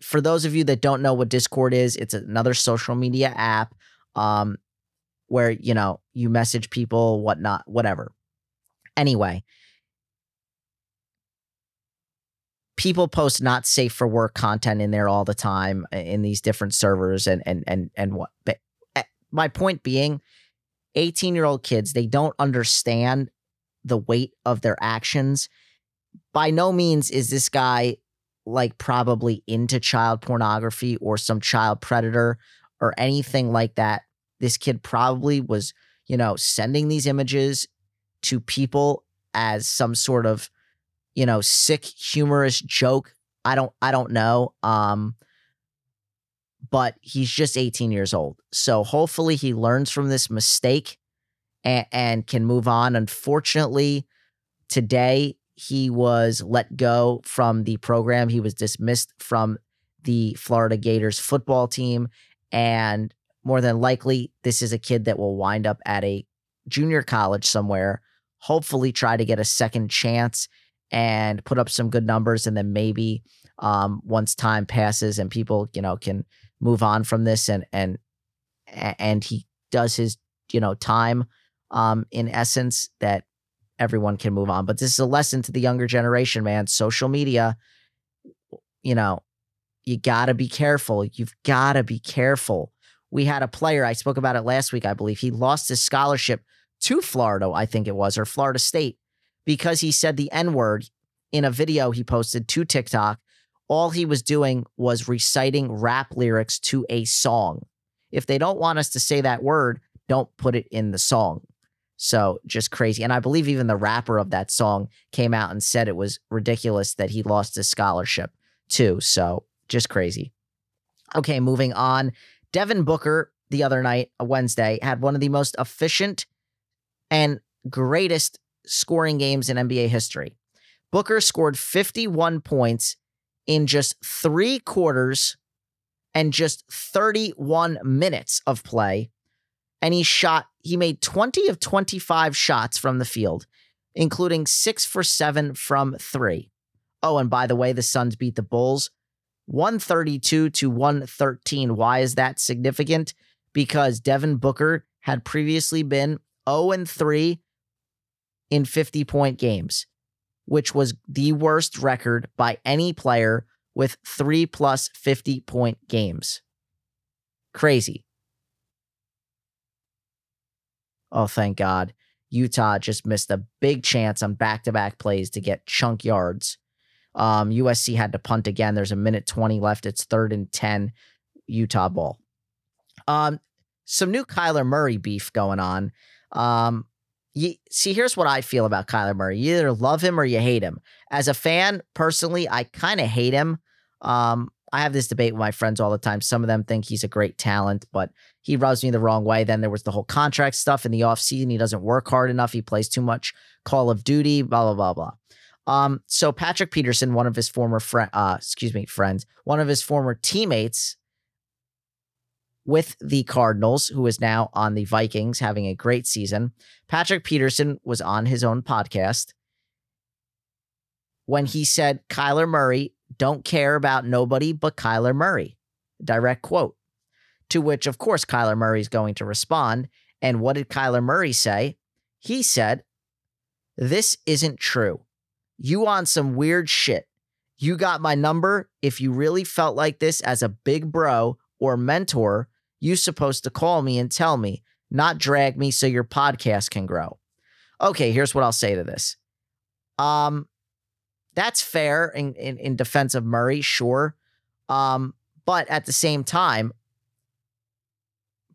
for those of you that don't know what Discord is, it's another social media app um, where, you know, you message people, whatnot, whatever. Anyway, people post not safe for work content in there all the time in these different servers and and and and what but uh, my point being 18 year old kids they don't understand the weight of their actions. By no means is this guy like probably into child pornography or some child predator or anything like that this kid probably was you know sending these images to people as some sort of you know, sick humorous joke. I don't I don't know. Um but he's just 18 years old. So hopefully he learns from this mistake and, and can move on. Unfortunately, today he was let go from the program. He was dismissed from the Florida Gators football team. And more than likely, this is a kid that will wind up at a junior college somewhere, hopefully, try to get a second chance and put up some good numbers and then maybe um, once time passes and people you know can move on from this and and and he does his you know time um, in essence that everyone can move on. But this is a lesson to the younger generation man. Social media you know you got to be careful. You've got to be careful we had a player i spoke about it last week i believe he lost his scholarship to florida i think it was or florida state because he said the N word in a video he posted to TikTok. All he was doing was reciting rap lyrics to a song. If they don't want us to say that word, don't put it in the song. So just crazy. And I believe even the rapper of that song came out and said it was ridiculous that he lost his scholarship too. So just crazy. Okay, moving on. Devin Booker the other night, a Wednesday, had one of the most efficient and greatest scoring games in NBA history. Booker scored 51 points in just three quarters and just 31 minutes of play. And he shot, he made 20 of 25 shots from the field, including six for seven from three. Oh, and by the way, the Suns beat the Bulls 132 to 113. Why is that significant? Because Devin Booker had previously been 0 and 3 in 50 point games, which was the worst record by any player with three plus 50 point games. Crazy. Oh, thank God. Utah just missed a big chance on back to back plays to get chunk yards. Um, USC had to punt again. There's a minute 20 left. It's third and 10, Utah ball. Um, some new Kyler Murray beef going on. Um, you, see, here's what I feel about Kyler Murray. You either love him or you hate him. As a fan, personally, I kind of hate him. Um, I have this debate with my friends all the time. Some of them think he's a great talent, but he rubs me the wrong way. Then there was the whole contract stuff in the offseason. He doesn't work hard enough. He plays too much Call of Duty, blah, blah, blah, blah. Um, so Patrick Peterson, one of his former friend, uh, excuse me, friends, one of his former teammates with the Cardinals, who is now on the Vikings, having a great season. Patrick Peterson was on his own podcast when he said Kyler Murray don't care about nobody but Kyler Murray. Direct quote. To which, of course, Kyler Murray is going to respond. And what did Kyler Murray say? He said, This isn't true. You on some weird shit. You got my number. If you really felt like this as a big bro or mentor, you supposed to call me and tell me, not drag me so your podcast can grow. Okay, here's what I'll say to this. Um, that's fair in, in, in defense of Murray, sure. Um, but at the same time,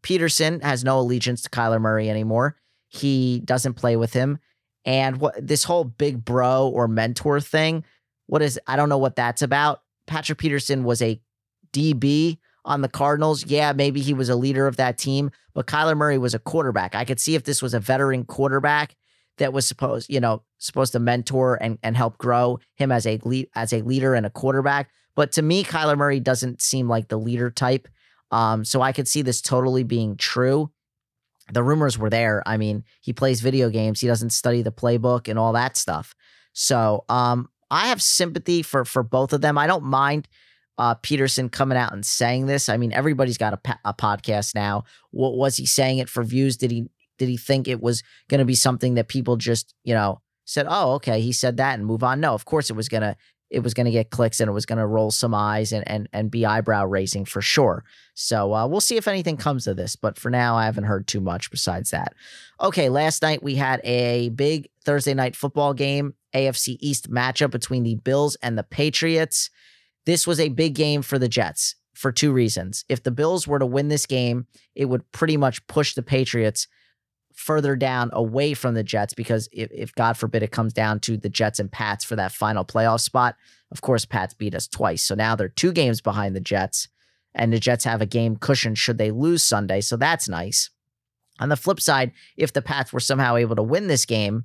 Peterson has no allegiance to Kyler Murray anymore. He doesn't play with him. And what this whole big bro or mentor thing, what is I don't know what that's about. Patrick Peterson was a DB on the Cardinals. Yeah, maybe he was a leader of that team, but Kyler Murray was a quarterback. I could see if this was a veteran quarterback that was supposed, you know, supposed to mentor and, and help grow him as a lead, as a leader and a quarterback. But to me, Kyler Murray doesn't seem like the leader type. Um, so I could see this totally being true. The rumors were there. I mean, he plays video games. He doesn't study the playbook and all that stuff. So um, I have sympathy for for both of them. I don't mind uh, Peterson coming out and saying this. I mean, everybody's got a, a podcast now. What was he saying it for views? Did he did he think it was going to be something that people just you know said, oh, okay, he said that and move on? No, of course it was gonna it was gonna get clicks and it was gonna roll some eyes and and and be eyebrow raising for sure. So uh, we'll see if anything comes of this. But for now, I haven't heard too much besides that. Okay, last night we had a big Thursday night football game, AFC East matchup between the Bills and the Patriots. This was a big game for the Jets for two reasons. If the Bills were to win this game, it would pretty much push the Patriots further down away from the Jets because if, if God forbid it comes down to the Jets and Pats for that final playoff spot, of course, Pats beat us twice. So now they're two games behind the Jets, and the Jets have a game cushion should they lose Sunday. So that's nice. On the flip side, if the Pats were somehow able to win this game,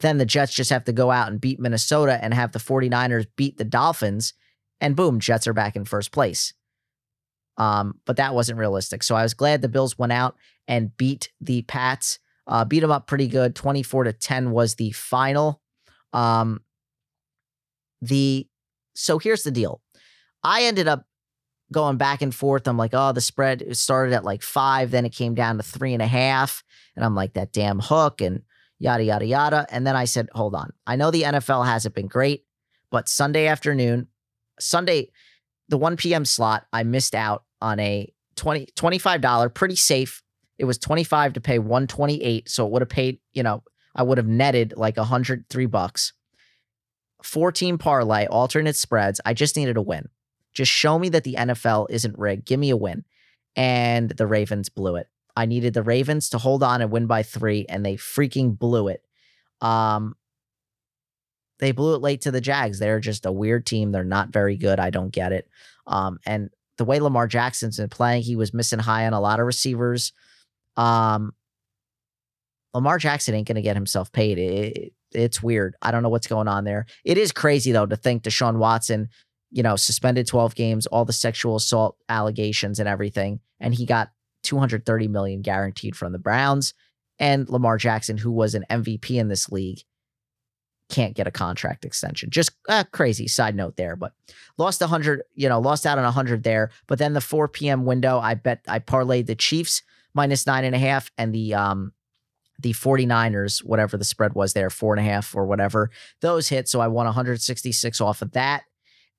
then the Jets just have to go out and beat Minnesota and have the 49ers beat the Dolphins and boom, Jets are back in first place. Um, but that wasn't realistic. So I was glad the Bills went out and beat the Pats, uh, beat them up pretty good. 24 to 10 was the final. Um, the so here's the deal. I ended up going back and forth. I'm like, oh, the spread started at like five, then it came down to three and a half. And I'm like, that damn hook and yada, yada, yada. And then I said, hold on. I know the NFL hasn't been great, but Sunday afternoon, Sunday, the 1 p.m. slot, I missed out on a 20 $25, pretty safe. It was 25 to pay 128. So it would have paid, you know, I would have netted like 103 bucks. 14 parlay, alternate spreads. I just needed a win. Just show me that the NFL isn't rigged. Give me a win. And the Ravens blew it. I needed the Ravens to hold on and win by three, and they freaking blew it. Um, they blew it late to the Jags. They're just a weird team. They're not very good. I don't get it. Um, and the way Lamar Jackson's been playing, he was missing high on a lot of receivers. Um, Lamar Jackson ain't going to get himself paid. It, it, it's weird. I don't know what's going on there. It is crazy though to think Deshaun Watson, you know, suspended 12 games, all the sexual assault allegations and everything, and he got 230 million guaranteed from the Browns. And Lamar Jackson, who was an MVP in this league, can't get a contract extension. Just uh, crazy side note there, but lost a hundred, you know, lost out on a hundred there. But then the 4 p.m. window, I bet I parlayed the Chiefs minus nine and a half and the um the 49ers, whatever the spread was there, four and a half or whatever. Those hit. So I won 166 off of that.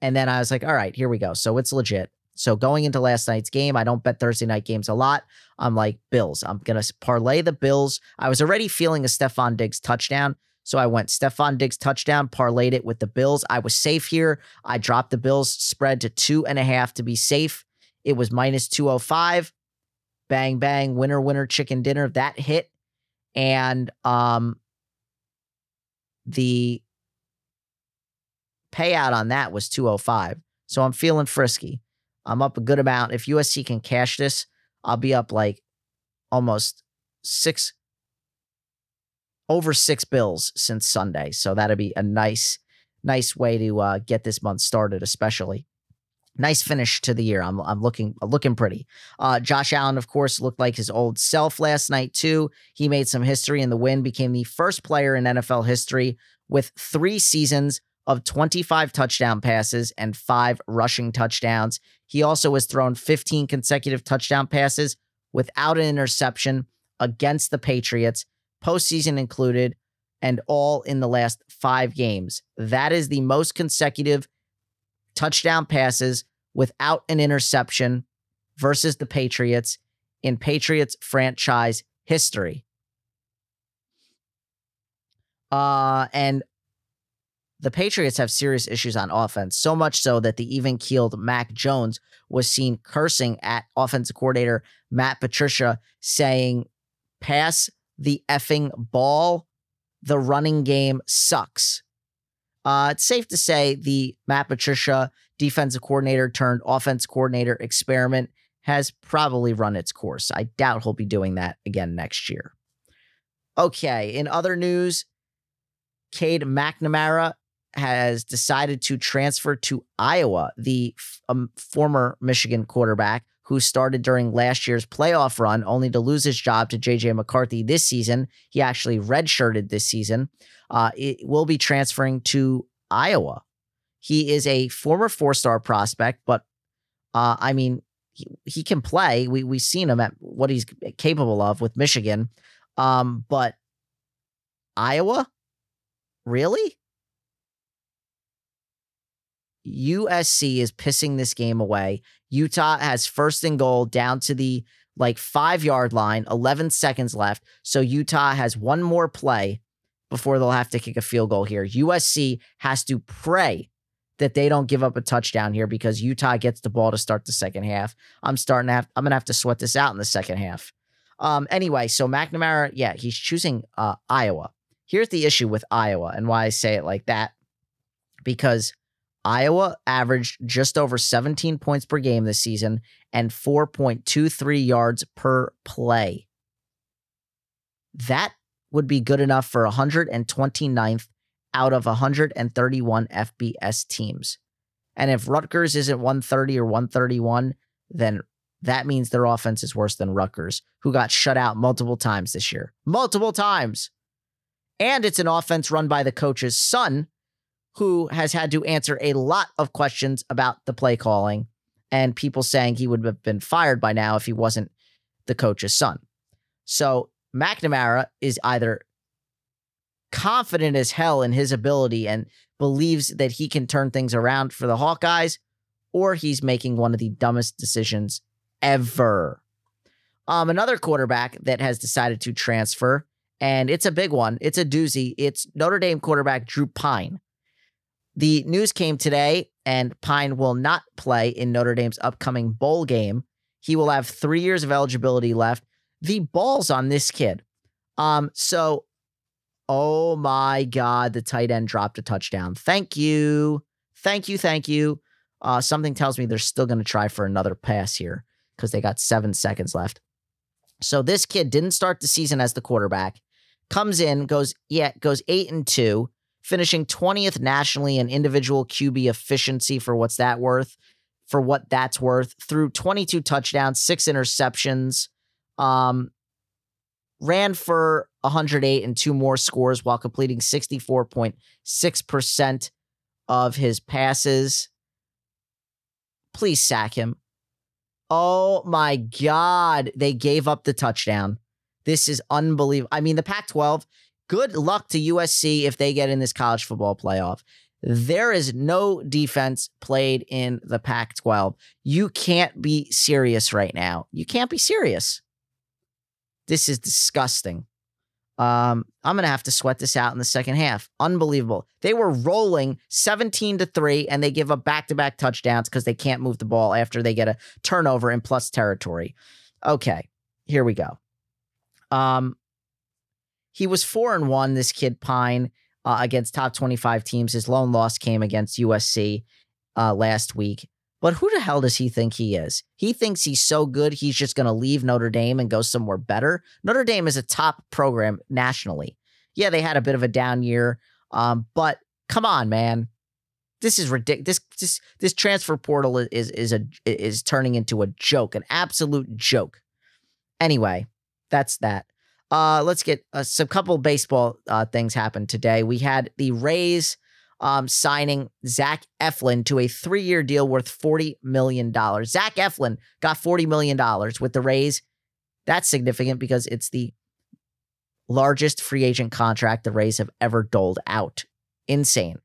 And then I was like, all right, here we go. So it's legit. So going into last night's game, I don't bet Thursday night games a lot. I'm like, Bills. I'm going to parlay the Bills. I was already feeling a Stefon Diggs touchdown. So I went Stefon Diggs touchdown, parlayed it with the Bills. I was safe here. I dropped the Bills spread to two and a half to be safe. It was minus 205. Bang, bang, winner, winner, chicken dinner. That hit. and um, the payout on that was 205. So I'm feeling frisky. I'm up a good amount. If USC can cash this, I'll be up like almost six over six bills since Sunday. So that'd be a nice, nice way to uh, get this month started, especially. Nice finish to the year. I'm I'm looking looking pretty. Uh, Josh Allen, of course, looked like his old self last night too. He made some history in the win, became the first player in NFL history with three seasons of 25 touchdown passes and five rushing touchdowns. He also has thrown 15 consecutive touchdown passes without an interception against the Patriots, postseason included, and all in the last five games. That is the most consecutive touchdown passes without an interception versus the Patriots in Patriots franchise history. Uh, and the Patriots have serious issues on offense, so much so that the even keeled Mac Jones was seen cursing at offensive coordinator Matt Patricia, saying, Pass the effing ball. The running game sucks. Uh, it's safe to say the Matt Patricia defensive coordinator turned offense coordinator experiment has probably run its course. I doubt he'll be doing that again next year. Okay, in other news, Cade McNamara has decided to transfer to Iowa, the um, former Michigan quarterback who started during last year's playoff run, only to lose his job to JJ McCarthy this season. He actually redshirted this season. Uh, it will be transferring to Iowa. He is a former four star prospect, but uh, I mean, he, he can play. We we've seen him at what he's capable of with Michigan, um, but Iowa, really? USC is pissing this game away. Utah has first and goal down to the like five yard line, 11 seconds left. So Utah has one more play before they'll have to kick a field goal here. USC has to pray that they don't give up a touchdown here because Utah gets the ball to start the second half. I'm starting to have, I'm going to have to sweat this out in the second half. Um, anyway, so McNamara, yeah, he's choosing uh, Iowa. Here's the issue with Iowa and why I say it like that because Iowa averaged just over 17 points per game this season and 4.23 yards per play. That would be good enough for 129th out of 131 FBS teams. And if Rutgers isn't 130 or 131, then that means their offense is worse than Rutgers, who got shut out multiple times this year. Multiple times. And it's an offense run by the coach's son, who has had to answer a lot of questions about the play calling and people saying he would have been fired by now if he wasn't the coach's son. So McNamara is either confident as hell in his ability and believes that he can turn things around for the Hawkeyes, or he's making one of the dumbest decisions ever. Um, another quarterback that has decided to transfer, and it's a big one. It's a doozy. It's Notre Dame quarterback Drew Pyne. The news came today, and Pyne will not play in Notre Dame's upcoming bowl game. He will have three years of eligibility left. The balls on this kid. Um, so, oh my God, the tight end dropped a touchdown. Thank you. Thank you. Thank you. Uh, something tells me they're still going to try for another pass here because they got seven seconds left. So this kid didn't start the season as the quarterback, comes in, goes, yeah, goes eight and two, finishing 20th nationally in individual QB efficiency for what's that worth, for what that's worth, through 22 touchdowns, six interceptions, um, ran for 108 and two more scores while completing 64.6% of his passes. Please sack him. Oh my God. They gave up the touchdown. This is unbelievable. I mean, the Pac 12 good luck to USC if they get in this college football playoff. There is no defense played in the Pac 12. You can't be serious right now. You can't be serious. This is disgusting. Um, I'm gonna have to sweat this out in the second half. Unbelievable. They were rolling 17 to 3, and they give up back-to-back touchdowns because they can't move the ball after they get a turnover in plus territory. Okay, here we go. Um, he was four and one. This kid Pyne uh, against top twenty five teams. His lone loss came against USC uh, last week. But who the hell does he think he is? He thinks he's so good, he's just going to leave Notre Dame and go somewhere better. Notre Dame is a top program nationally. Yeah, they had a bit of a down year, um, but come on, man. This is ridiculous. This this this transfer portal is is a is turning into a joke, an absolute joke. Anyway, that's that. Uh, let's get uh, some couple baseball uh, things happened today. We had the Rays um, signing Zach Eflin to a three year deal worth $40 million. Zach Eflin got $40 million with the Rays. That's significant because it's the largest free agent contract the Rays have ever doled out. Insane.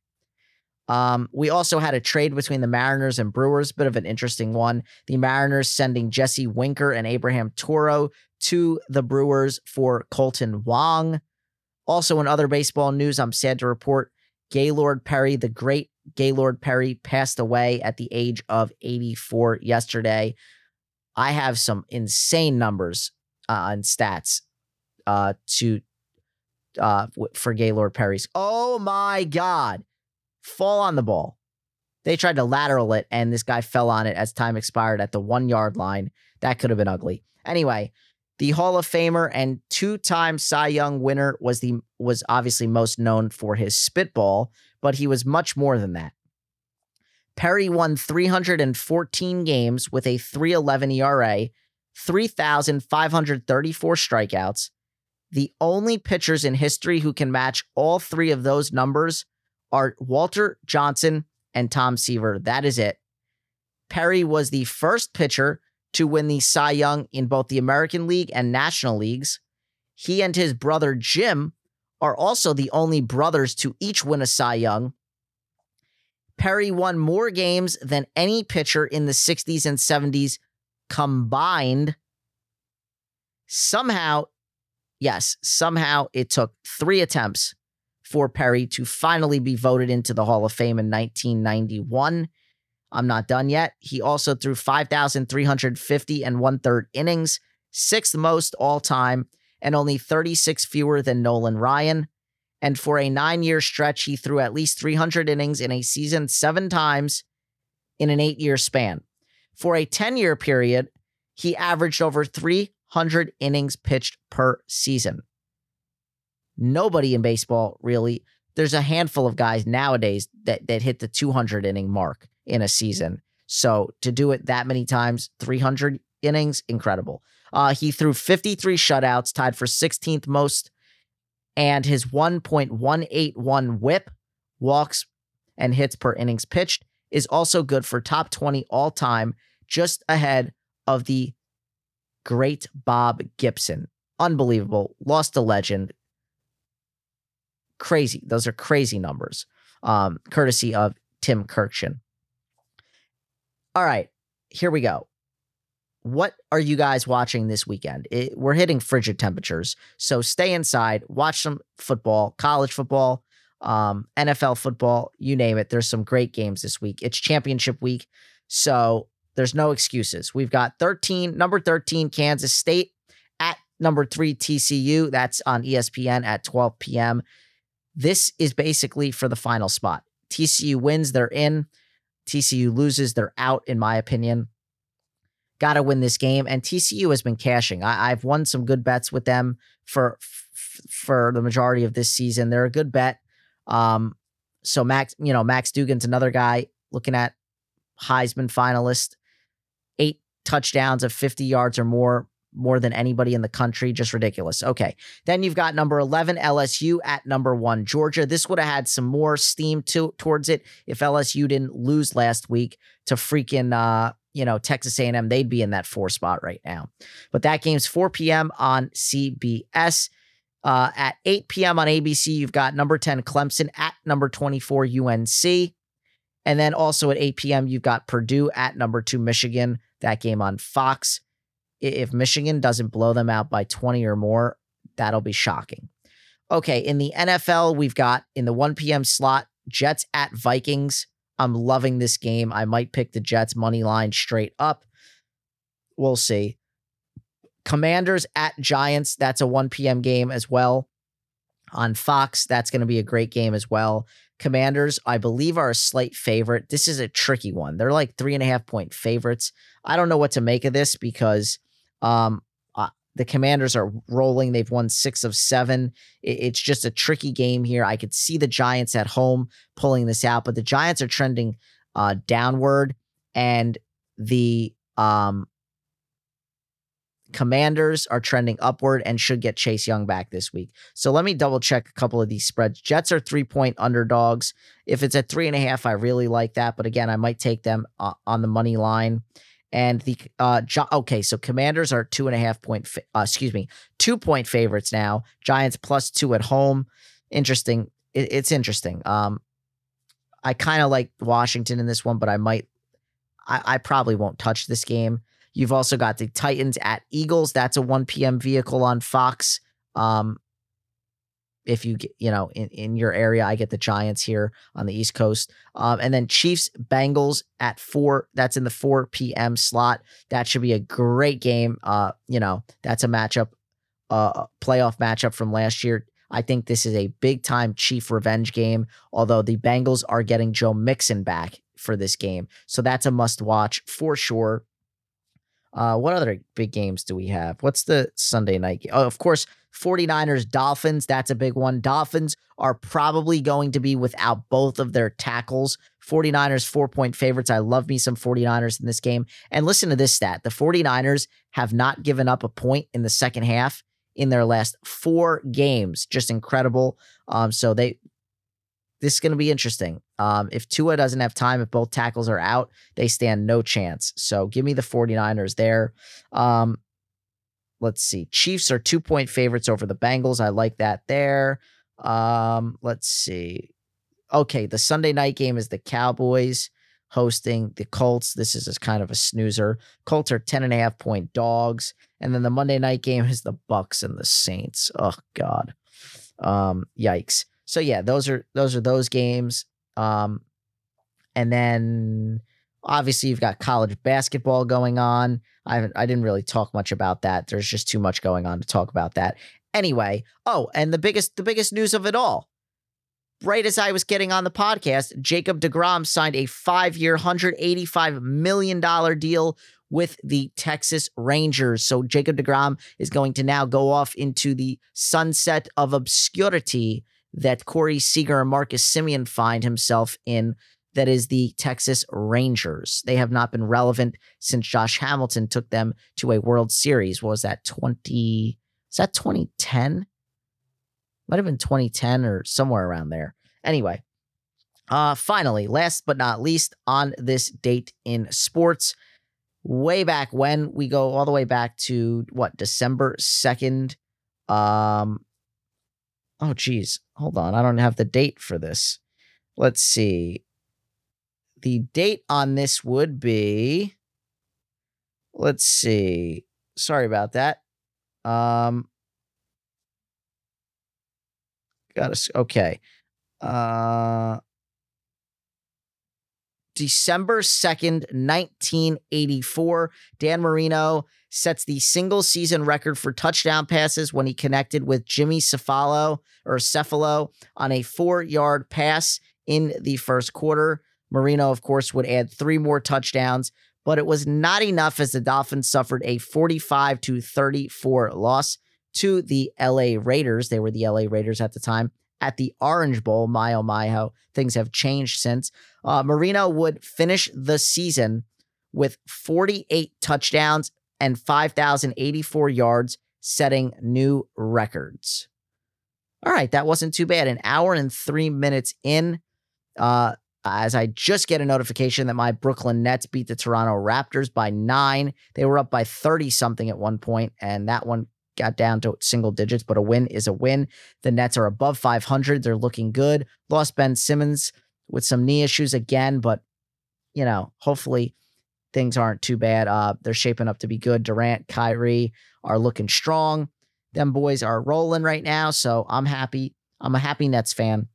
Um, we also had a trade between the Mariners and Brewers, bit of an interesting one. The Mariners sending Jesse Winker and Abraham Toro to the Brewers for Kolten Wong. Also, in other baseball news, I'm sad to report Gaylord Perry, the great Gaylord Perry, passed away at the age of 84 yesterday. I have some insane numbers uh, and stats uh, to uh, for Gaylord Perry's. Oh my God. Fall on the ball. They tried to lateral it, and this guy fell on it as time expired at the one yard line. That could have been ugly. Anyway, the Hall of Famer and two-time Cy Young winner was the was obviously most known for his spitball, but he was much more than that. Perry won 314 games with a 311 ERA, 3,534 strikeouts. The only pitchers in history who can match all three of those numbers are Walter Johnson and Tom Seaver. That is it. Perry was the first pitcher to win the Cy Young in both the American League and National Leagues. He and his brother Jim are also the only brothers to each win a Cy Young. Perry won more games than any pitcher in the 60s and 70s combined. Somehow, yes, somehow it took three attempts for Perry to finally be voted into the Hall of Fame in 1991. I'm not done yet. He also threw 5,350 and one third innings, sixth most all time, and only 36 fewer than Nolan Ryan. And for a nine year stretch, he threw at least 300 innings in a season seven times in an eight year span. For a 10 year period, he averaged over 300 innings pitched per season. Nobody in baseball really. There's a handful of guys nowadays that that hit the 200 inning mark in a season. So to do it that many times, 300 innings, incredible. Uh, he threw 53 shutouts, tied for 16th most, and his 1.181 whip, walks, and hits per innings pitched is also good for top 20 all time, just ahead of the great Bob Gibson. Unbelievable. Lost a legend. Crazy. Those are crazy numbers, um, courtesy of Tim Kurkjian. All right, here we go. What are you guys watching this weekend? It, we're hitting frigid temperatures, so stay inside, watch some football, college football, um, NFL football, you name it. There's some great games this week. It's championship week, so there's no excuses. We've got 13, number 13, Kansas State at number three, TCU. That's on ESPN at 12 p.m. This is basically for the final spot. TCU wins, they're in. TCU loses, they're out, in my opinion. Got to win this game. And TCU has been cashing. I, have won some good bets with them for f- for the majority of this season. They're a good bet. Um, so Max, you know, Max Duggan's another guy looking at Heisman finalist, eight touchdowns of 50 yards or more more than anybody in the country. Just ridiculous. Okay. Then you've got number 11 LSU at number one Georgia. This would have had some more steam to, towards it if LSU didn't lose last week to freaking, uh, you know, Texas A&M. They'd be in that four spot right now. But that game's 4 p.m. on CBS. Uh, at 8 p.m. on ABC, you've got number 10 Clemson at number 24 UNC. And then also at 8 p.m., you've got Purdue at number two Michigan. That game on Fox if Michigan doesn't blow them out by 20 or more, that'll be shocking. Okay, in the NFL, we've got in the 1 p.m. slot, Jets at Vikings. I'm loving this game. I might pick the Jets money line straight up. We'll see. Commanders at Giants. That's a 1 p.m. game as well. on Fox. That's going to be a great game as well. Commanders, I believe, are a slight favorite. This is a tricky one. They're like three and a half point favorites. I don't know what to make of this because um, uh, the Commanders are rolling. They've won six of seven. It, it's just a tricky game here. I could see the Giants at home pulling this out, but the Giants are trending uh, downward, and the um, Commanders are trending upward and should get Chase Young back this week. So let me double check a couple of these spreads. Jets are three point underdogs. If it's at three and a half, I really like that. But again, I might take them uh, on the money line. And the uh, okay, so Commanders are two and a half point, uh, excuse me, two point favorites now. Giants plus two at home. Interesting. It, it's interesting. Um, I kind of like Washington in this one, but I might, I, I probably won't touch this game. You've also got the Titans at Eagles. That's a 1 p.m. vehicle on Fox. Um, if you you know, in, in your area, I get the Giants here on the East Coast. Um, and then Chiefs Bengals at four. That's in the 4 p.m. slot. That should be a great game. Uh, you know, that's a matchup, uh, playoff matchup from last year. I think this is a big time Chief revenge game, although the Bengals are getting Joe Mixon back for this game. So that's a must watch for sure. Uh, what other big games do we have? What's the Sunday night game? Oh, of course, 49ers Dolphins. That's a big one. Dolphins are probably going to be without both of their tackles. 49ers four point favorites. I love me some 49ers in this game. And listen to this stat the 49ers have not given up a point in the second half in their last four games. Just incredible. Um, so they this is going to be interesting. Um, if Tua doesn't have time, if both tackles are out, they stand no chance. So give me the 49ers there. Um, let's see. Chiefs are two point favorites over the Bengals. I like that there. Um, let's see. Okay, the Sunday night game is the Cowboys hosting the Colts. This is kind of a snoozer. Colts are 10 and a half point dogs. And then the Monday night game is the Bucs and the Saints. Oh God. Um, yikes. So yeah, those are those are those games. Um, and then obviously you've got college basketball going on. I I didn't really talk much about that. There's just too much going on to talk about that. Anyway, oh, and the biggest the biggest news of it all. Right as I was getting on the podcast, Jacob DeGrom signed a five-year, $185 million deal with the Texas Rangers. So Jacob DeGrom is going to now go off into the sunset of obscurity that Corey Seager and Marcus Semien find himself in. That is the Texas Rangers. They have not been relevant since Josh Hamilton took them to a World Series. What was that 20? Is that 2010? Might have been 2010 or somewhere around there. Anyway, uh, finally, last but not least, on this date in sports, way back when we go all the way back to what December 2nd. Um, oh, geez, hold on. I don't have the date for this. Let's see. The date on this would be, let's see. Sorry about that. Um, got us. Okay. Uh, December 2nd, 1984. Dan Marino sets the single season record for touchdown passes when he connected with Jimmy Cefalo or Cefalo on a four yard pass in the first quarter. Marino, of course, would add three more touchdowns, but it was not enough as the Dolphins suffered a 45 to 34 loss to the LA Raiders. They were the LA Raiders at the time at the Orange Bowl. My oh my, how things have changed since. Uh, Marino would finish the season with 48 touchdowns and 5,084 yards, setting new records. All right, that wasn't too bad. An hour and three minutes in, uh, as I just get a notification that my Brooklyn Nets beat the Toronto Raptors by nine. They were up by 30 something at one point, and that one got down to single digits, but a win is a win. The Nets are above 500. They're looking good. Lost Ben Simmons with some knee issues again, but, you know, hopefully things aren't too bad. Uh, they're shaping up to be good. Durant, Kyrie are looking strong. Them boys are rolling right now, so I'm happy. I'm a happy Nets fan.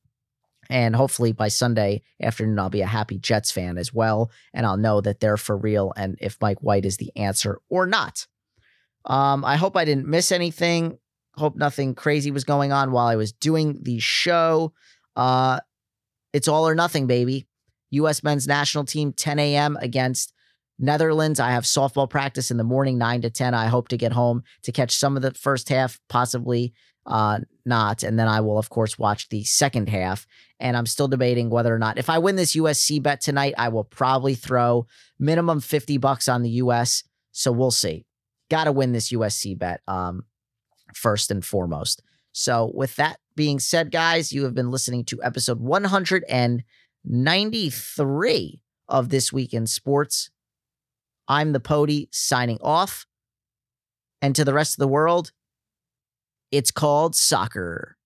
And hopefully by Sunday afternoon, I'll be a happy Jets fan as well. And I'll know that they're for real and if Mike White is the answer or not. Um, I hope I didn't miss anything. Hope nothing crazy was going on while I was doing the show. Uh, it's all or nothing, baby. U.S. men's national team, 10 a.m. against Netherlands. I have softball practice in the morning, 9 to 10. I hope to get home to catch some of the first half, possibly uh, not. And then I will, of course, watch the second half. And I'm still debating whether or not, if I win this USC bet tonight, I will probably throw minimum 50 bucks on the US. So we'll see. Got to win this USC bet um, first and foremost. So, with that being said, guys, you have been listening to episode 193 of This Week in Sports. I'm the Pody signing off. And to the rest of the world, it's called soccer.